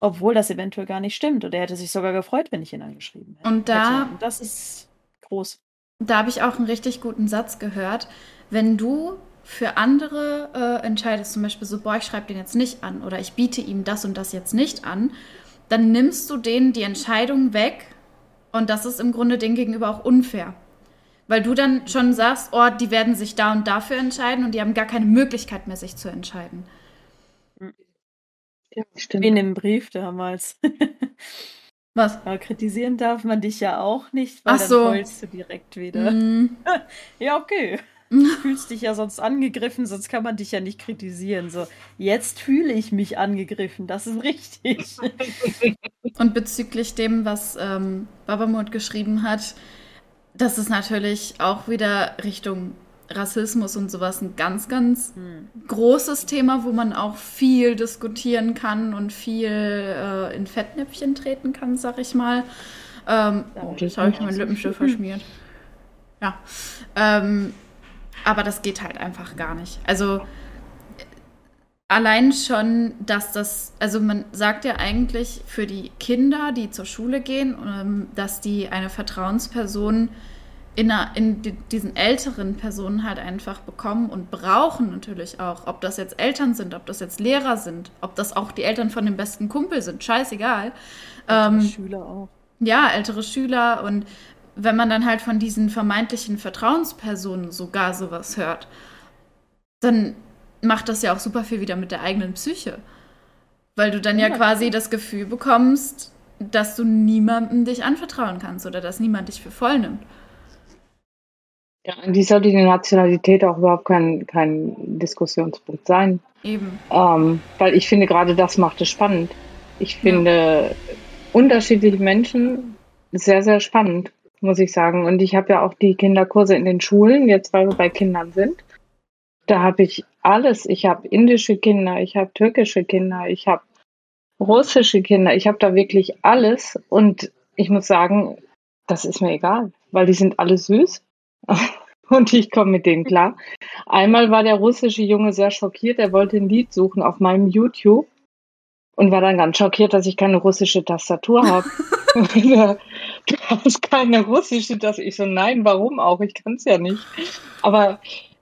Obwohl das eventuell gar nicht stimmt. Und er hätte sich sogar gefreut, wenn ich ihn angeschrieben hätte. Und da. Und das ist groß. Da habe ich auch einen richtig guten Satz gehört. Wenn du für andere äh, entscheidest, zum Beispiel so, boah, ich schreibe den jetzt nicht an oder ich biete ihm das und das jetzt nicht an, dann nimmst du denen die Entscheidung weg und das ist im Grunde denen gegenüber auch unfair. Weil du dann schon sagst, oh, die werden sich da und dafür entscheiden und die haben gar keine Möglichkeit mehr, sich zu entscheiden. Ja, stimmt. In dem Brief damals. Was? Aber kritisieren darf man dich ja auch nicht, weil Ach so. dann heulst du direkt wieder. Mm. ja, okay. Du fühlst dich ja sonst angegriffen, sonst kann man dich ja nicht kritisieren. So, jetzt fühle ich mich angegriffen, das ist richtig. Und bezüglich dem, was ähm, Babamut geschrieben hat, das ist natürlich auch wieder Richtung Rassismus und sowas ein ganz, ganz hm. großes Thema, wo man auch viel diskutieren kann und viel äh, in Fettnäpfchen treten kann, sag ich mal. Ähm, oh, jetzt habe ich meinen Lippenstift verschmiert. Ja. Ähm, aber das geht halt einfach gar nicht. Also allein schon, dass das, also man sagt ja eigentlich für die Kinder, die zur Schule gehen, ähm, dass die eine Vertrauensperson in, einer, in diesen älteren Personen halt einfach bekommen und brauchen natürlich auch. Ob das jetzt Eltern sind, ob das jetzt Lehrer sind, ob das auch die Eltern von dem besten Kumpel sind, scheißegal. Ähm, Schüler auch. Ja, ältere Schüler und wenn man dann halt von diesen vermeintlichen Vertrauenspersonen sogar sowas hört, dann macht das ja auch super viel wieder mit der eigenen Psyche. Weil du dann ja, ja quasi das Gefühl bekommst, dass du niemandem dich anvertrauen kannst oder dass niemand dich für voll nimmt. Ja, die sollte die Nationalität auch überhaupt kein, kein Diskussionspunkt sein. Eben. Ähm, weil ich finde, gerade das macht es spannend. Ich finde ja. unterschiedliche Menschen sehr, sehr spannend, muss ich sagen. Und ich habe ja auch die Kinderkurse in den Schulen, jetzt weil wir bei Kindern sind. Da habe ich alles. Ich habe indische Kinder, ich habe türkische Kinder, ich habe russische Kinder. Ich habe da wirklich alles. Und ich muss sagen, das ist mir egal, weil die sind alle süß und ich komme mit denen klar. Einmal war der russische Junge sehr schockiert, er wollte ein Lied suchen auf meinem YouTube und war dann ganz schockiert, dass ich keine russische Tastatur habe. du hast keine russische Tastatur. Ich so, nein, warum auch? Ich kann es ja nicht. Aber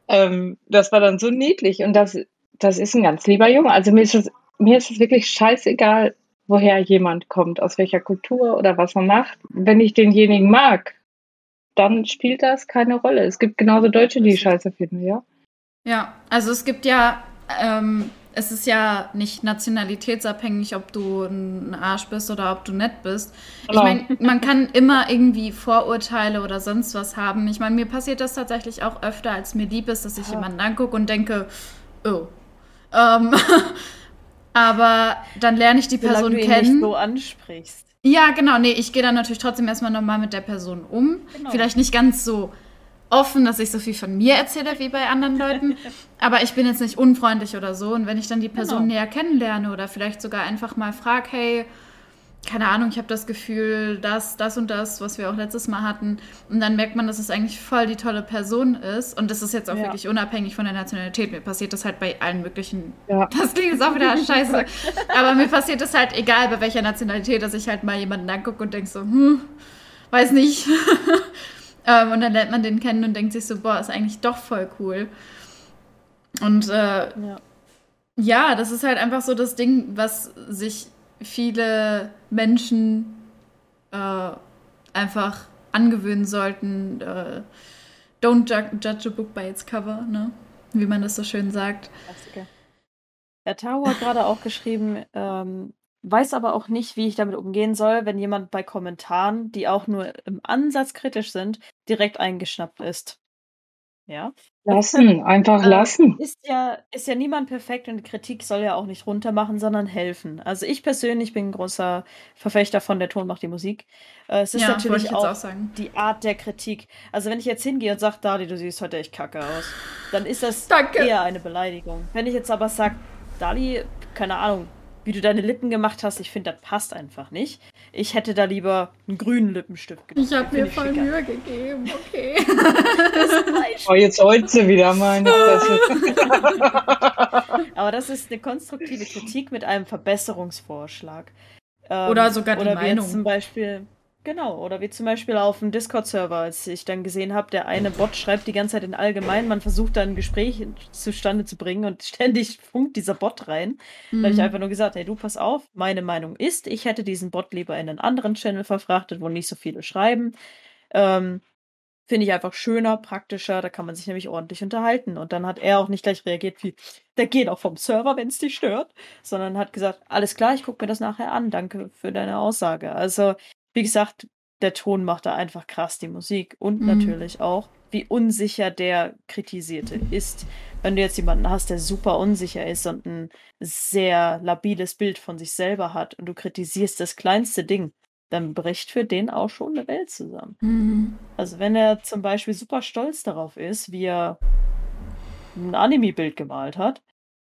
ähm, das war dann so niedlich und das, das ist ein ganz lieber Junge. Also mir ist es, mir ist es wirklich scheißegal, woher jemand kommt, aus welcher Kultur oder was er macht. Wenn ich denjenigen mag, dann spielt das keine Rolle. Es gibt genauso Deutsche, die Scheiße finden, ja. Ja, also es gibt ja, ähm, es ist ja nicht nationalitätsabhängig, ob du ein Arsch bist oder ob du nett bist. Genau. Ich meine, man kann immer irgendwie Vorurteile oder sonst was haben. Ich meine, mir passiert das tatsächlich auch öfter, als mir lieb ist, dass ich ja. jemanden angucke und denke, oh. Ähm, aber dann lerne ich die Person Solange du ihn kennen. Nicht so ansprichst. Ja, genau. Nee, ich gehe dann natürlich trotzdem erstmal nochmal mit der Person um. Genau. Vielleicht nicht ganz so offen, dass ich so viel von mir erzähle wie bei anderen Leuten. aber ich bin jetzt nicht unfreundlich oder so. Und wenn ich dann die Person genau. näher kennenlerne oder vielleicht sogar einfach mal frage, hey, keine Ahnung, ich habe das Gefühl, dass das und das, was wir auch letztes Mal hatten, und dann merkt man, dass es eigentlich voll die tolle Person ist. Und das ist jetzt auch ja. wirklich unabhängig von der Nationalität. Mir passiert das halt bei allen möglichen. Ja. Das klingt jetzt auch wieder scheiße. Aber mir passiert das halt egal, bei welcher Nationalität, dass ich halt mal jemanden angucke und denke so, hm, weiß nicht. ähm, und dann lernt man den kennen und denkt sich so, boah, ist eigentlich doch voll cool. Und äh, ja. ja, das ist halt einfach so das Ding, was sich viele Menschen äh, einfach angewöhnen sollten. Äh, don't judge a book by its cover, ne? Wie man das so schön sagt. Klassiker. Der Tao hat gerade auch geschrieben, ähm, weiß aber auch nicht, wie ich damit umgehen soll, wenn jemand bei Kommentaren, die auch nur im Ansatz kritisch sind, direkt eingeschnappt ist. Ja. Lassen, einfach äh, lassen. Ist ja, ist ja niemand perfekt und Kritik soll ja auch nicht runtermachen, sondern helfen. Also ich persönlich bin ein großer Verfechter von der Ton macht die Musik. Äh, es ist ja, natürlich auch, auch die Art der Kritik. Also wenn ich jetzt hingehe und sage, Dali, du siehst heute echt kacke aus, dann ist das Danke. eher eine Beleidigung. Wenn ich jetzt aber sage, Dali, keine Ahnung, wie du deine Lippen gemacht hast, ich finde, das passt einfach nicht. Ich hätte da lieber einen grünen Lippenstift gemacht. Ich habe mir voll schicker. Mühe gegeben, okay. oh, jetzt heult sie wieder meine Aber das ist eine konstruktive Kritik mit einem Verbesserungsvorschlag. Ähm, oder sogar die oder Meinung. Zum Beispiel, Genau, oder wie zum Beispiel auf dem Discord-Server, als ich dann gesehen habe, der eine Bot schreibt die ganze Zeit in allgemein, man versucht dann ein Gespräch zustande zu bringen und ständig funkt dieser Bot rein. Mhm. Da habe ich einfach nur gesagt, hey du, pass auf, meine Meinung ist, ich hätte diesen Bot lieber in einen anderen Channel verfrachtet, wo nicht so viele schreiben. Ähm, Finde ich einfach schöner, praktischer, da kann man sich nämlich ordentlich unterhalten. Und dann hat er auch nicht gleich reagiert wie, der geht auch vom Server, wenn es dich stört, sondern hat gesagt, alles klar, ich gucke mir das nachher an, danke für deine Aussage. Also wie gesagt, der Ton macht da einfach krass die Musik und mhm. natürlich auch, wie unsicher der Kritisierte ist. Wenn du jetzt jemanden hast, der super unsicher ist und ein sehr labiles Bild von sich selber hat und du kritisierst das kleinste Ding, dann bricht für den auch schon eine Welt zusammen. Mhm. Also wenn er zum Beispiel super stolz darauf ist, wie er ein Anime-Bild gemalt hat,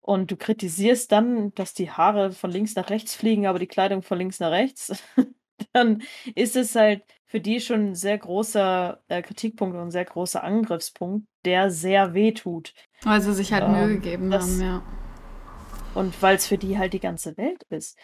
und du kritisierst dann, dass die Haare von links nach rechts fliegen, aber die Kleidung von links nach rechts, dann ist es halt für die schon ein sehr großer äh, Kritikpunkt und ein sehr großer Angriffspunkt, der sehr weh tut. Weil sie sich halt ähm, Mühe gegeben das, haben, ja. Und weil es für die halt die ganze Welt ist.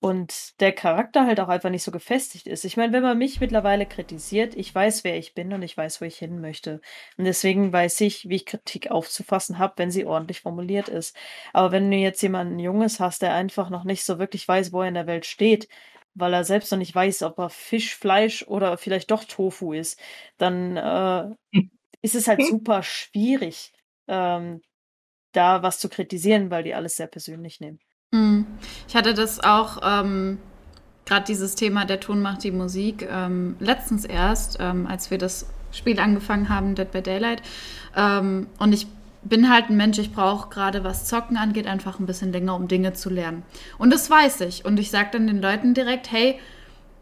Und der Charakter halt auch einfach nicht so gefestigt ist. Ich meine, wenn man mich mittlerweile kritisiert, ich weiß, wer ich bin und ich weiß, wo ich hin möchte. Und deswegen weiß ich, wie ich Kritik aufzufassen habe, wenn sie ordentlich formuliert ist. Aber wenn du jetzt jemanden Junges hast, der einfach noch nicht so wirklich weiß, wo er in der Welt steht, weil er selbst noch nicht weiß, ob er Fisch, Fleisch oder vielleicht doch Tofu ist, dann äh, hm. ist es halt hm. super schwierig, ähm, da was zu kritisieren, weil die alles sehr persönlich nehmen. Hm. Ich hatte das auch, ähm, gerade dieses Thema, der Ton macht die Musik, ähm, letztens erst, ähm, als wir das Spiel angefangen haben, Dead by Daylight. Ähm, und ich bin halt ein Mensch, ich brauche gerade was Zocken angeht, einfach ein bisschen länger, um Dinge zu lernen. Und das weiß ich. Und ich sage dann den Leuten direkt, hey,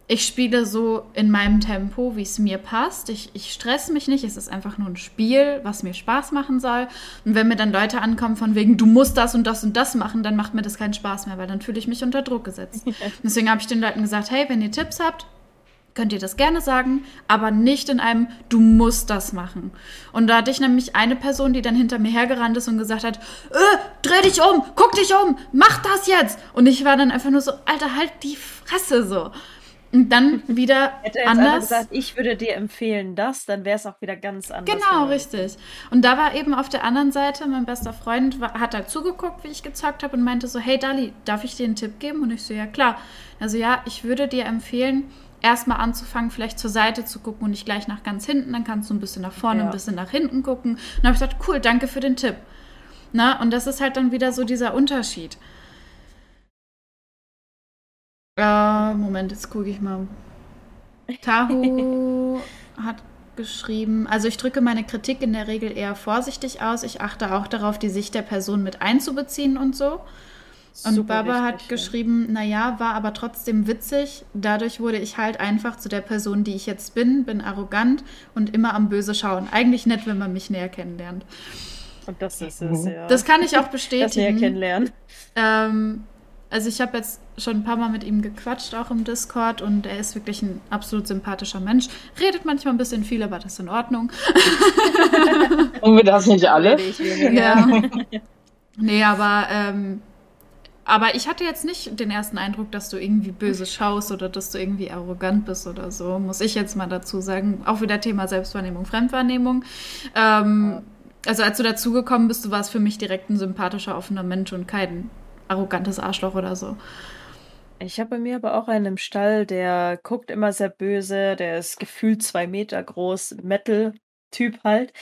ich spiele so in meinem Tempo, wie es mir passt. Ich, ich stress mich nicht. Es ist einfach nur ein Spiel, was mir Spaß machen soll. Und wenn mir dann Leute ankommen von wegen, du musst das und das und das machen, dann macht mir das keinen Spaß mehr, weil dann fühle ich mich unter Druck gesetzt. Deswegen habe ich den Leuten gesagt, hey, wenn ihr Tipps habt, könnt ihr das gerne sagen, aber nicht in einem, du musst das machen. Und da hatte ich nämlich eine Person, die dann hinter mir hergerannt ist und gesagt hat, äh, dreh dich um, guck dich um, mach das jetzt. Und ich war dann einfach nur so, Alter, halt die Fresse so. Und dann wieder Hätte jetzt anders. gesagt, ich würde dir empfehlen das, dann wäre es auch wieder ganz anders. Genau, richtig. Und da war eben auf der anderen Seite, mein bester Freund war, hat da zugeguckt, wie ich gezockt habe und meinte so, hey Dali, darf ich dir einen Tipp geben? Und ich so, ja klar. Also ja, ich würde dir empfehlen, erstmal anzufangen, vielleicht zur Seite zu gucken und nicht gleich nach ganz hinten. Dann kannst du ein bisschen nach vorne, ja. ein bisschen nach hinten gucken. Und dann habe ich gesagt, cool, danke für den Tipp. Na, und das ist halt dann wieder so dieser Unterschied. Äh, Moment, jetzt gucke ich mal. Tahu hat geschrieben, also ich drücke meine Kritik in der Regel eher vorsichtig aus. Ich achte auch darauf, die Sicht der Person mit einzubeziehen und so. Und Super Baba hat ja. geschrieben, naja, war aber trotzdem witzig. Dadurch wurde ich halt einfach zu der Person, die ich jetzt bin, bin arrogant und immer am Böse schauen. Eigentlich nett, wenn man mich näher kennenlernt. Und das ist es, mhm. ja. Das kann ich auch bestätigen. Das näher kennenlernen. Ähm, also ich habe jetzt schon ein paar Mal mit ihm gequatscht, auch im Discord, und er ist wirklich ein absolut sympathischer Mensch. Redet manchmal ein bisschen viel, aber das ist in Ordnung. Und wir das nicht alle? Ja. nee, aber ähm, aber ich hatte jetzt nicht den ersten Eindruck, dass du irgendwie böse schaust oder dass du irgendwie arrogant bist oder so, muss ich jetzt mal dazu sagen. Auch wieder Thema Selbstwahrnehmung, Fremdwahrnehmung. Ähm, also als du dazugekommen bist, du warst für mich direkt ein sympathischer, offener Mensch und kein arrogantes Arschloch oder so. Ich habe bei mir aber auch einen im Stall, der guckt immer sehr böse, der ist gefühlt zwei Meter groß, Metal-Typ halt.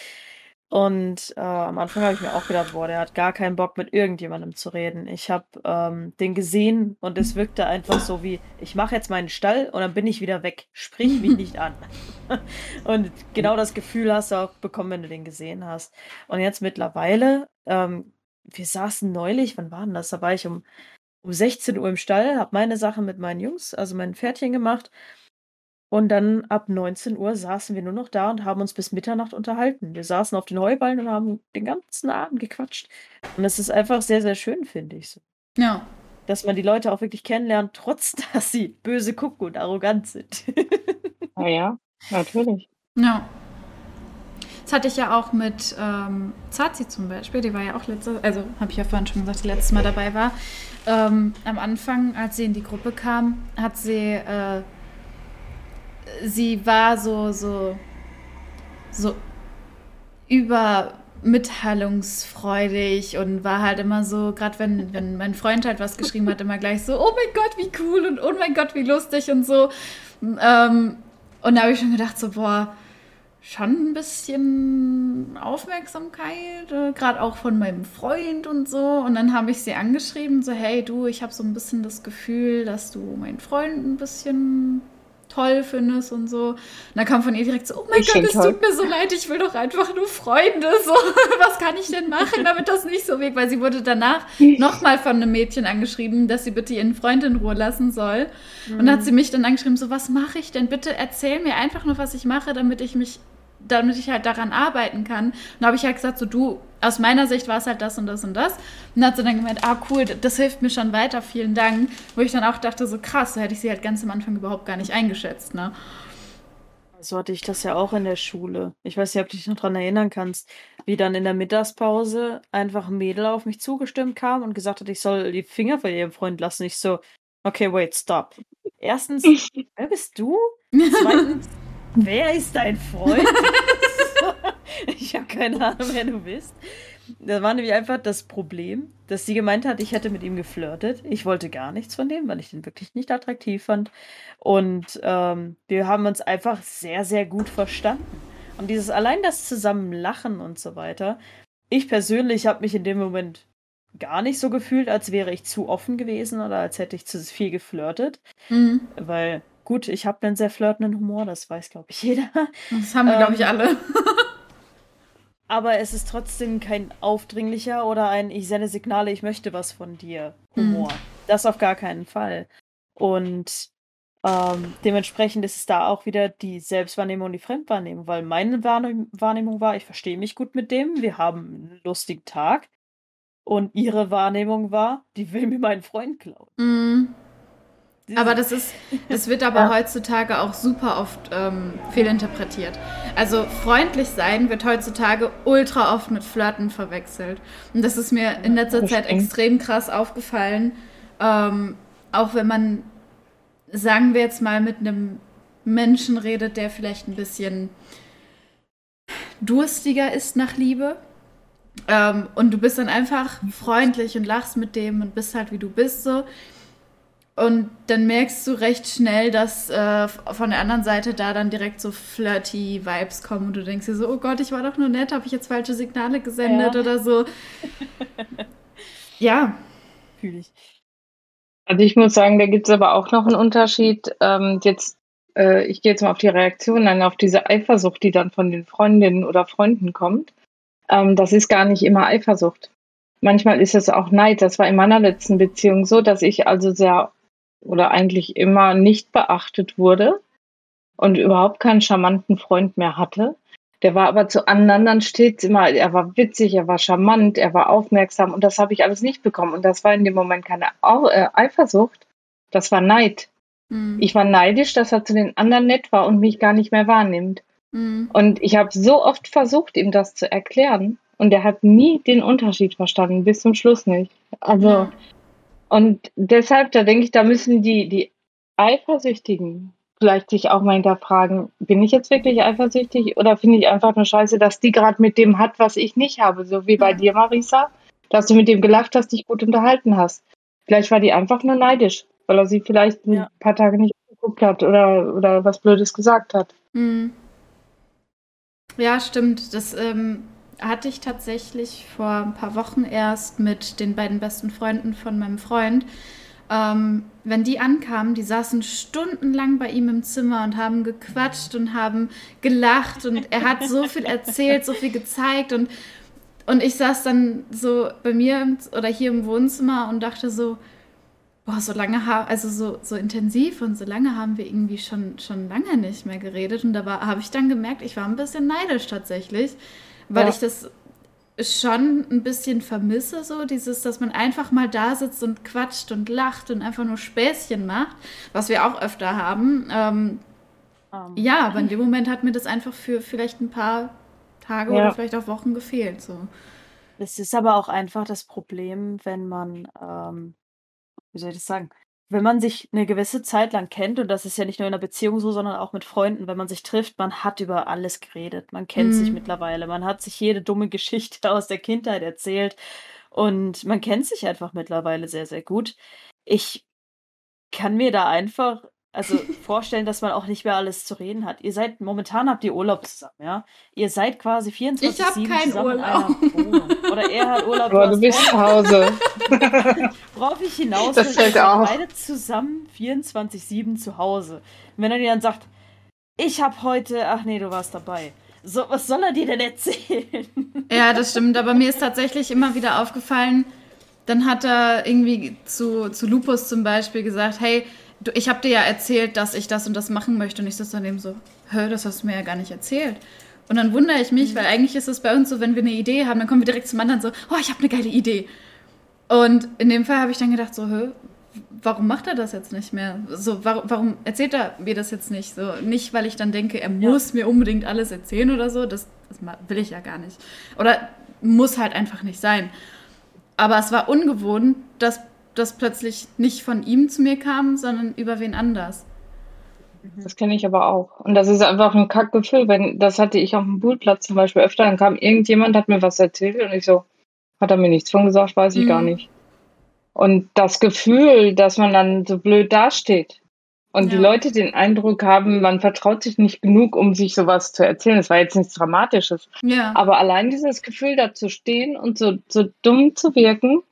Und äh, am Anfang habe ich mir auch gedacht, boah, der hat gar keinen Bock, mit irgendjemandem zu reden. Ich habe ähm, den gesehen und es wirkte einfach so wie, ich mache jetzt meinen Stall und dann bin ich wieder weg. Sprich mich nicht an. und genau das Gefühl hast du auch bekommen, wenn du den gesehen hast. Und jetzt mittlerweile, ähm, wir saßen neulich, wann war denn das? Da war ich um, um 16 Uhr im Stall, habe meine Sachen mit meinen Jungs, also meinen Pferdchen gemacht und dann ab 19 Uhr saßen wir nur noch da und haben uns bis Mitternacht unterhalten. Wir saßen auf den Heuballen und haben den ganzen Abend gequatscht. Und das ist einfach sehr, sehr schön, finde ich. So. Ja. dass man die Leute auch wirklich kennenlernt, trotz dass sie böse gucken und arrogant sind. Na ja, natürlich. Ja. Das hatte ich ja auch mit ähm, Zazi zum Beispiel, die war ja auch letzte, also habe ich ja vorhin schon gesagt, die letztes Mal dabei war. Ähm, am Anfang, als sie in die Gruppe kam, hat sie, äh, sie war so, so, so über mitteilungsfreudig und war halt immer so, gerade wenn, wenn mein Freund halt was geschrieben hat, immer gleich so, oh mein Gott, wie cool und oh mein Gott, wie lustig und so. Ähm, und da habe ich schon gedacht, so, boah, schon ein bisschen Aufmerksamkeit, äh, gerade auch von meinem Freund und so. Und dann habe ich sie angeschrieben, so, hey du, ich habe so ein bisschen das Gefühl, dass du meinen Freund ein bisschen toll findest und so. Und dann kam von ihr direkt so, oh mein Gott, es tut mir so leid, ich will doch einfach nur Freunde. So, was kann ich denn machen, damit das nicht so wirkt? Weil sie wurde danach nochmal von einem Mädchen angeschrieben, dass sie bitte ihren Freund in Ruhe lassen soll. Mhm. Und dann hat sie mich dann angeschrieben, so, was mache ich denn? Bitte erzähl mir einfach nur, was ich mache, damit ich mich damit ich halt daran arbeiten kann. Und da habe ich halt gesagt, so du, aus meiner Sicht war es halt das und das und das. Und dann hat sie dann gemeint, ah cool, das hilft mir schon weiter, vielen Dank. Wo ich dann auch dachte, so krass, so hätte ich sie halt ganz am Anfang überhaupt gar nicht eingeschätzt, ne? So hatte ich das ja auch in der Schule. Ich weiß nicht, ob du dich noch daran erinnern kannst, wie dann in der Mittagspause einfach ein Mädel auf mich zugestimmt kam und gesagt hat, ich soll die Finger von ihrem Freund lassen. Ich so, okay, wait, stop. Erstens, wer bist du? Zweitens, wer ist dein Freund? ich habe keine Ahnung, wer du bist. Das war nämlich einfach das Problem, dass sie gemeint hat, ich hätte mit ihm geflirtet. Ich wollte gar nichts von dem, weil ich den wirklich nicht attraktiv fand. Und ähm, wir haben uns einfach sehr, sehr gut verstanden. Und dieses allein das zusammen lachen und so weiter. Ich persönlich habe mich in dem Moment gar nicht so gefühlt, als wäre ich zu offen gewesen oder als hätte ich zu viel geflirtet. Mhm. Weil Gut, ich habe einen sehr flirtenden Humor, das weiß, glaube ich, jeder. Das haben wir, ähm, glaube ich, alle. aber es ist trotzdem kein aufdringlicher oder ein Ich sende Signale, ich möchte was von dir Humor. Mhm. Das auf gar keinen Fall. Und ähm, dementsprechend ist es da auch wieder die Selbstwahrnehmung und die Fremdwahrnehmung, weil meine Wahrnehmung war, ich verstehe mich gut mit dem, wir haben einen lustigen Tag. Und ihre Wahrnehmung war, die will mir meinen Freund klauen. Mhm. Aber das ist, das wird aber ja. heutzutage auch super oft ähm, fehlinterpretiert. Also freundlich sein wird heutzutage ultra oft mit Flirten verwechselt. Und das ist mir in letzter Zeit extrem krass aufgefallen. Ähm, auch wenn man, sagen wir jetzt mal, mit einem Menschen redet, der vielleicht ein bisschen durstiger ist nach Liebe. Ähm, und du bist dann einfach freundlich und lachst mit dem und bist halt wie du bist so und dann merkst du recht schnell, dass äh, von der anderen Seite da dann direkt so flirty Vibes kommen und du denkst dir so, oh Gott, ich war doch nur nett, habe ich jetzt falsche Signale gesendet ja. oder so. ja. Fühle ich. Also ich muss sagen, da gibt es aber auch noch einen Unterschied. Ähm, jetzt, äh, ich gehe jetzt mal auf die Reaktion an, auf diese Eifersucht, die dann von den Freundinnen oder Freunden kommt. Ähm, das ist gar nicht immer Eifersucht. Manchmal ist es auch Neid. Das war in meiner letzten Beziehung so, dass ich also sehr oder eigentlich immer nicht beachtet wurde und überhaupt keinen charmanten Freund mehr hatte. Der war aber zu anderen stets immer, er war witzig, er war charmant, er war aufmerksam und das habe ich alles nicht bekommen. Und das war in dem Moment keine äh, Eifersucht, das war Neid. Mhm. Ich war neidisch, dass er zu den anderen nett war und mich gar nicht mehr wahrnimmt. Mhm. Und ich habe so oft versucht, ihm das zu erklären und er hat nie den Unterschied verstanden, bis zum Schluss nicht. Also. Und deshalb, da denke ich, da müssen die, die Eifersüchtigen vielleicht sich auch mal hinterfragen, bin ich jetzt wirklich eifersüchtig oder finde ich einfach nur scheiße, dass die gerade mit dem hat, was ich nicht habe, so wie bei dir, Marisa, dass du mit dem gelacht hast, dich gut unterhalten hast. Vielleicht war die einfach nur neidisch, weil er sie vielleicht ein ja. paar Tage nicht geguckt hat oder, oder was Blödes gesagt hat. Mhm. Ja, stimmt. Das ähm, hatte ich tatsächlich vor ein paar Wochen erst mit den beiden besten Freunden von meinem Freund. Ähm, wenn die ankamen, die saßen stundenlang bei ihm im Zimmer und haben gequatscht und haben gelacht und er hat so viel erzählt, so viel gezeigt und, und ich saß dann so bei mir im, oder hier im Wohnzimmer und dachte so, boah, so lange, also so, so intensiv und so lange haben wir irgendwie schon, schon lange nicht mehr geredet und da habe ich dann gemerkt, ich war ein bisschen neidisch tatsächlich, weil ja. ich das schon ein bisschen vermisse, so dieses, dass man einfach mal da sitzt und quatscht und lacht und einfach nur Späßchen macht, was wir auch öfter haben. Ähm, um. Ja, aber in dem Moment hat mir das einfach für vielleicht ein paar Tage ja. oder vielleicht auch Wochen gefehlt. So. Es ist aber auch einfach das Problem, wenn man, ähm, wie soll ich das sagen, wenn man sich eine gewisse Zeit lang kennt, und das ist ja nicht nur in einer Beziehung so, sondern auch mit Freunden, wenn man sich trifft, man hat über alles geredet. Man kennt mhm. sich mittlerweile. Man hat sich jede dumme Geschichte aus der Kindheit erzählt. Und man kennt sich einfach mittlerweile sehr, sehr gut. Ich kann mir da einfach also vorstellen, dass man auch nicht mehr alles zu reden hat. Ihr seid, momentan habt ihr Urlaub zusammen, ja? Ihr seid quasi 24 Ich habe keinen Urlaub. Oder er hat Urlaub. Aber du bist zu Hause. Worauf ich hinaus das fällt auch. beide zusammen 24-7 zu Hause. Und wenn er dir dann sagt, ich habe heute, ach nee, du warst dabei. So, was soll er dir denn erzählen? Ja, das stimmt. Aber mir ist tatsächlich immer wieder aufgefallen, dann hat er irgendwie zu, zu Lupus zum Beispiel gesagt, hey, du, ich habe dir ja erzählt, dass ich das und das machen möchte. Und ich sitze daneben so, hör, das hast du mir ja gar nicht erzählt. Und dann wundere ich mich, mhm. weil eigentlich ist es bei uns so, wenn wir eine Idee haben, dann kommen wir direkt zum anderen so, oh, ich habe eine geile Idee. Und in dem Fall habe ich dann gedacht, so, hör, warum macht er das jetzt nicht mehr? So, warum, warum, erzählt er mir das jetzt nicht? So, nicht, weil ich dann denke, er muss ja. mir unbedingt alles erzählen oder so. Das, das will ich ja gar nicht. Oder muss halt einfach nicht sein. Aber es war ungewohnt, dass das plötzlich nicht von ihm zu mir kam, sondern über wen anders. Das kenne ich aber auch. Und das ist einfach ein Kackgefühl, wenn das hatte ich auf dem Poolplatz zum Beispiel öfter, dann kam irgendjemand, hat mir was erzählt und ich so, hat er mir nichts von gesagt, weiß ich mhm. gar nicht. Und das Gefühl, dass man dann so blöd dasteht und ja. die Leute den Eindruck haben, man vertraut sich nicht genug, um sich sowas zu erzählen. Das war jetzt nichts Dramatisches. Ja. Aber allein dieses Gefühl, da zu stehen und so, so dumm zu wirken,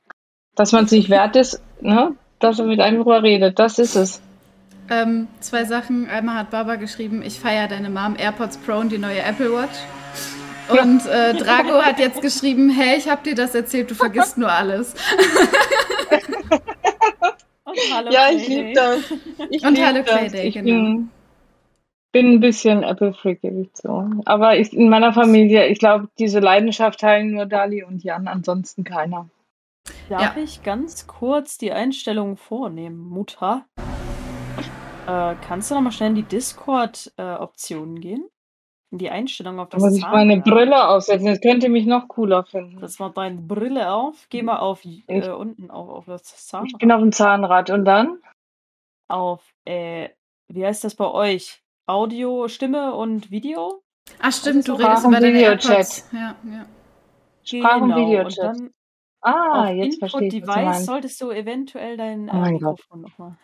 dass man sich wert ist, ne, dass er mit einem drüber redet. Das ist es. Ähm, zwei Sachen. Einmal hat Baba geschrieben, ich feiere deine Mom AirPods Pro und die neue Apple Watch. Und äh, Drago hat jetzt geschrieben, hey, ich hab dir das erzählt, du vergisst nur alles. ja, ich liebe das. Ich und lieb Hallo Playday, ich genau. Bin, bin ein bisschen Apple-Freak, so. Aber ich, in meiner Familie, ich glaube, diese Leidenschaft teilen nur Dali und Jan, ansonsten keiner. Darf Ja. ich ganz kurz die Einstellungen vornehmen, Mutter? Äh, kannst du noch mal schnell in die Discord-Optionen äh, gehen? In die Einstellungen auf Da das muss ich meine Brille aufsetzen. Das könnte mich noch cooler finden. Das war deine Brille auf. Geh mal auf äh, unten auf, auf das Ich bin auf dem Zahnrad und dann? Auf, äh, wie heißt das bei euch? Audio, Stimme und Video? Ach stimmt, du redest über deine AirPods. Ja, ja. Sprach- und Genau. Und Videochat. dann Ah, auf jetzt verstehe ich, was du Device meinst. solltest du eventuell dein Oh äh, mein. Mikrofon nochmal.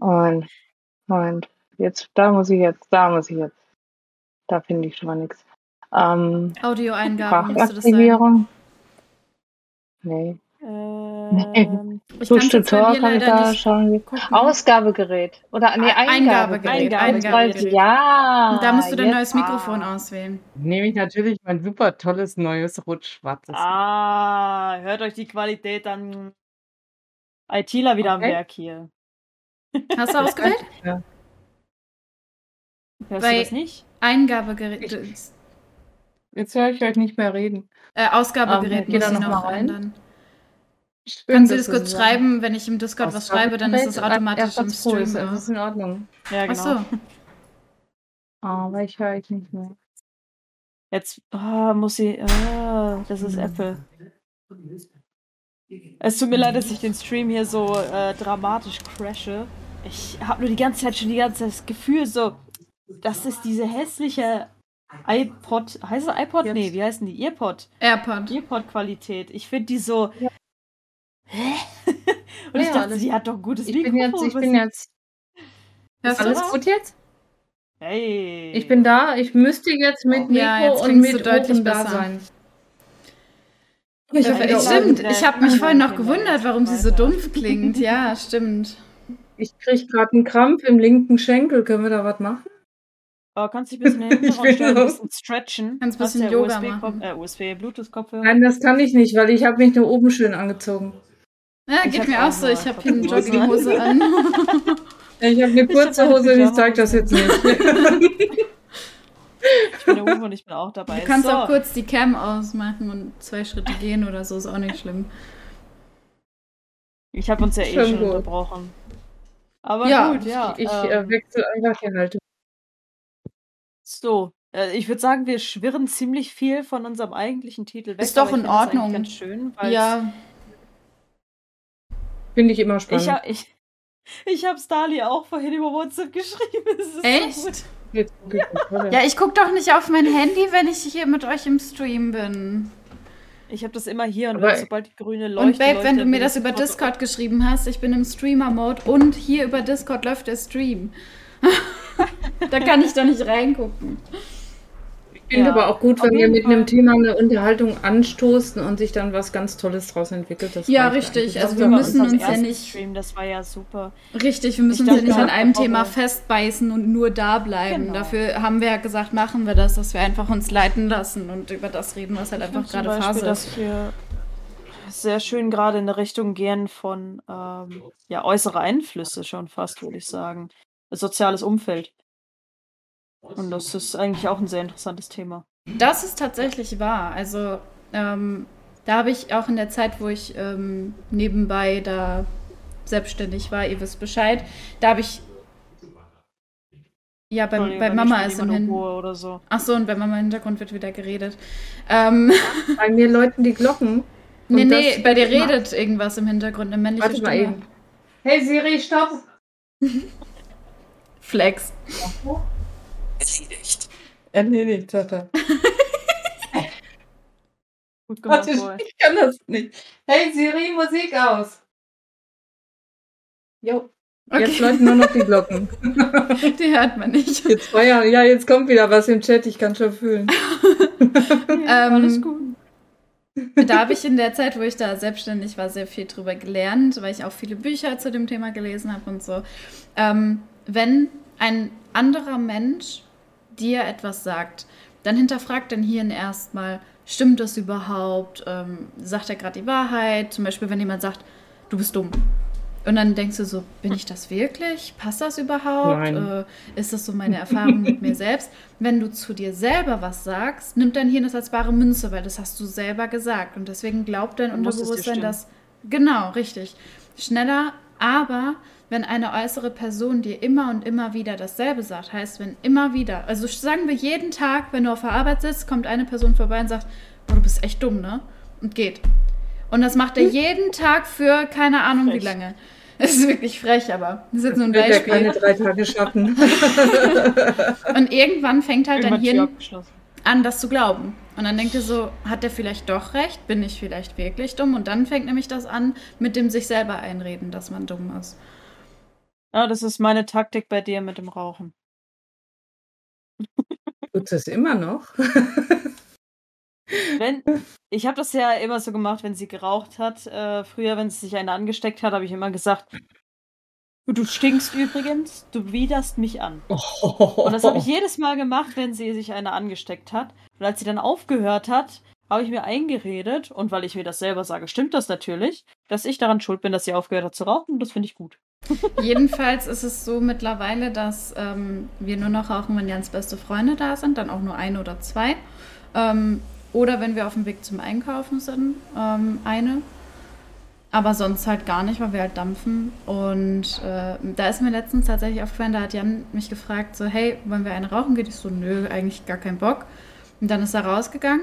Moment, Moment. Jetzt, da muss ich jetzt, da muss ich jetzt. Da finde ich schon mal nichts. Ähm, Audioeingaben müsste das sein. Nee. Ähm, Ich Push kann's to jetzt bei Talk mir kann ich leider da nicht schauen. gucken. Ausgabegerät. Oder nee, Eingabegerät, Eingabegerät. Eingabegerät. Ich- Ja. Und da musst du dein neues Mikrofon auswählen. Nehme ich natürlich mein super tolles neues rot-schwarzes. ah, hört euch die Qualität an. ITler wieder am Okay. Werk hier. Hast du ausgewählt? Ja. Hörst Bei- du das nicht? Eingabegerät. Jetzt höre ich euch nicht mehr reden. Äh, Ausgabegerät Ähm, geh muss da ich noch noch mal rein. ändern. Schön, Kannst du das kurz schreiben, wenn ich im Discord was schreibe, dann ist es automatisch im Stream. ist, Das auch. ist in Ordnung. Ja, genau. Ach so. Aber ich höre euch nicht mehr. Jetzt ah, muss sie. Ah, das ist Apple. Es tut mir leid, dass ich den Stream hier so äh, dramatisch crashe. Ich habe nur die ganze Zeit schon die ganze Zeit das Gefühl, so, das ist diese hässliche iPod. Heißt es iPod? Jetzt. Nee, wie heißen die? Earpod. AirPod. Earpod-Qualität. Ich finde die so. Hä? Und ich Ja, dachte, das- die hat doch ein gutes Ich bin Mikrofon. jetzt, ich bin jetzt. Hörst du Alles gut jetzt? Hey. Ich bin da. Ich müsste jetzt mit Mikro Ja, jetzt und mit du deutlich da sein. Ich Ja, hoffe, ich, oben stimmt. Ich habe mich vorhin noch gewundert, warum sie so dumpf klingt. Ja, stimmt. Ich kriege gerade einen Krampf im linken Schenkel. Können wir da was machen? Oh, kannst dich ein bisschen hinten Ich bin stellen, ein bisschen stretchen. Kannst ein bisschen du Yoga USB machen. Äh, USB, Bluetooth-Kopfhörer. Nein, das kann ich nicht, weil ich habe mich nur oben schön angezogen. Ja, Ich geht hab mir auch so. Ich habe hier eine Jogginghose an. Ich habe eine hab kurze eine Hose und ich zeige das jetzt nicht. Ich bin der Uwe und ich bin auch dabei. Du kannst so. auch kurz die Cam ausmachen und zwei Schritte gehen oder so, ist auch nicht schlimm. Ich habe uns ja eh Schon schon gut. unterbrochen. Aber Ja, gut, ja. ich ähm, äh, wechsle einfach die Haltung. So, äh, ich würde sagen, wir schwirren ziemlich viel von unserem eigentlichen Titel weg. Ist doch in Ordnung. Ganz schön, weil Ja, Finde ich immer spannend. ich, ha- ich, ich habe Starly auch vorhin über WhatsApp geschrieben. Es ist Echt? So oder? ja, ich gucke doch nicht auf mein Handy, wenn ich hier mit euch im Stream bin. Ich habe das immer hier und sobald die grüne Leuchte Und Babe, wenn leuchtet, du mir das über Discord geschrieben hast, ich bin im Streamer-Mode und hier über Discord läuft der Stream. da kann ich doch nicht reingucken. Ich finde Ja, aber auch gut, wenn wir mit Fall. einem Thema eine Unterhaltung anstoßen und sich dann was ganz Tolles draus entwickelt. Das Ja, richtig. eigentlich. Also Das wir müssen unserem uns ja nicht- Stream, das war ja super. Richtig, wir müssen Ich uns ja nicht an einem Thema festbeißen und nur da bleiben. Genau. Dafür haben wir ja gesagt, machen wir das, dass wir einfach uns leiten lassen und über das reden, was halt einfach Ich finde gerade Beispiel, Phase dass ist. wir sehr schön gerade in der Richtung gehen von ähm, ja, äußere Einflüsse schon fast, würde ich sagen. Soziales Umfeld. Und das ist eigentlich auch ein sehr interessantes Thema. Das ist tatsächlich wahr. Also ähm, da habe ich auch in der Zeit, wo ich ähm, nebenbei da selbstständig war, ihr wisst Bescheid, da habe ich ja bei, bei Mama ist im jemand Hin Oboe oder so. Ach so und bei Mama im Hintergrund wird wieder geredet. Ähm, Bei mir läuten die Glocken. Nee, nee, bei dir redet irgendwas im Hintergrund, eine männliche Warte mal Stimme. eben. Hey Siri, stopp! Flex. Erledigt. Erledigt, sagt er. Gut gemacht, Warte, Boy. ich kann das nicht. Hey Siri, Musik aus. Jo. Jetzt Okay, läuten nur noch die Glocken. die hört man nicht. Jetzt feiern. Ja, jetzt kommt wieder was im Chat, ich kann schon fühlen. Ja, Ähm, alles gut. Da habe ich in der Zeit, wo ich da selbstständig war, sehr viel drüber gelernt, weil ich auch viele Bücher zu dem Thema gelesen habe und so. Ähm, wenn ein anderer Mensch dir etwas sagt, dann hinterfragt dein Hirn erstmal, stimmt das überhaupt? Ähm, sagt er gerade die Wahrheit? Zum Beispiel, wenn jemand sagt, du bist dumm. Und dann denkst du so, bin ich das wirklich? Passt das überhaupt? Äh, ist das so meine Erfahrung mit mir selbst? Wenn du zu dir selber was sagst, nimmt dein Hirn das als bare Münze, weil das hast du selber gesagt. Und deswegen glaubt dein Unterbewusstsein stimmen. das. Genau, richtig. Schneller, aber wenn eine äußere Person dir immer und immer wieder dasselbe sagt, heißt, wenn immer wieder, also sagen wir jeden Tag, wenn du auf der Arbeit sitzt, kommt eine Person vorbei und sagt, oh, du bist echt dumm, ne? Und geht. Und das macht er jeden Tag für keine Ahnung wie Frech. lange. Es ist wirklich frech, aber das ist jetzt nur ein Beispiel. keine drei Tage schaffen. Und irgendwann fängt halt dein Tür Hirn an, das zu glauben. Und dann denkt er so, hat er vielleicht doch recht? Bin ich vielleicht wirklich dumm? Und dann fängt nämlich das an mit dem sich selber einreden, dass man dumm ist. Ja, das ist meine Taktik bei dir mit dem Rauchen. Tut es immer noch? Wenn, ich habe das ja immer so gemacht, wenn sie geraucht hat. Äh, früher, wenn sie sich eine angesteckt hat, habe ich immer gesagt, "Du- du stinkst übrigens, du widerst mich an. Und das habe ich jedes Mal gemacht, wenn sie sich eine angesteckt hat. Und als sie dann aufgehört hat, habe ich mir eingeredet, und weil ich mir das selber sage, stimmt das natürlich, dass ich daran schuld bin, dass sie aufgehört hat zu rauchen. Und das finde ich gut. Jedenfalls ist es so mittlerweile, dass ähm, wir nur noch rauchen, wenn ganz beste Freunde da sind, dann auch nur eine oder zwei. Ähm, oder wenn wir auf dem Weg zum Einkaufen sind, ähm, eine. Aber sonst halt gar nicht, weil wir halt dampfen. Und äh, da ist mir letztens tatsächlich aufgefallen, da hat Jan mich gefragt, so, hey, wollen wir eine rauchen? Geht ich so, nö, eigentlich gar keinen Bock. Und dann ist er rausgegangen,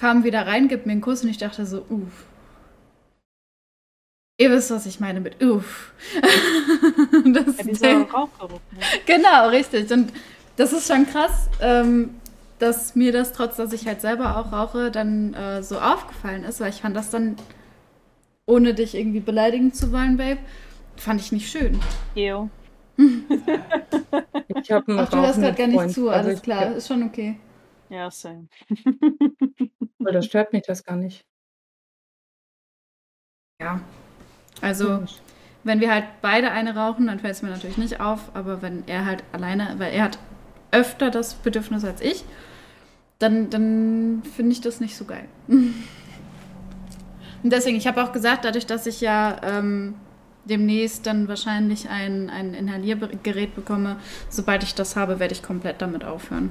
kam wieder rein, gibt mir einen Kuss und ich dachte so, uff. Ihr wisst, was ich meine mit uff. das Ja, dieser Rauchgeruch. Ne? Genau, richtig. Und das ist schon krass, ähm, dass mir das, trotz dass ich halt selber auch rauche, dann äh, so aufgefallen ist, weil ich fand das dann, ohne dich irgendwie beleidigen zu wollen, Babe, fand ich nicht schön. Ew. Ich habe einen Ach, du hörst gerade gar nicht Freund. zu, Also alles ich- klar, ist schon okay. Ja, same. Weil das stört mich das gar nicht. Ja. Also, wenn wir halt beide eine rauchen, dann fällt es mir natürlich nicht auf, aber wenn er halt alleine, weil er hat öfter das Bedürfnis als ich, dann, dann finde ich das nicht so geil. Und deswegen, ich habe auch gesagt, dadurch, dass ich ja ähm, demnächst dann wahrscheinlich ein, ein Inhaliergerät bekomme, sobald ich das habe, werde ich komplett damit aufhören.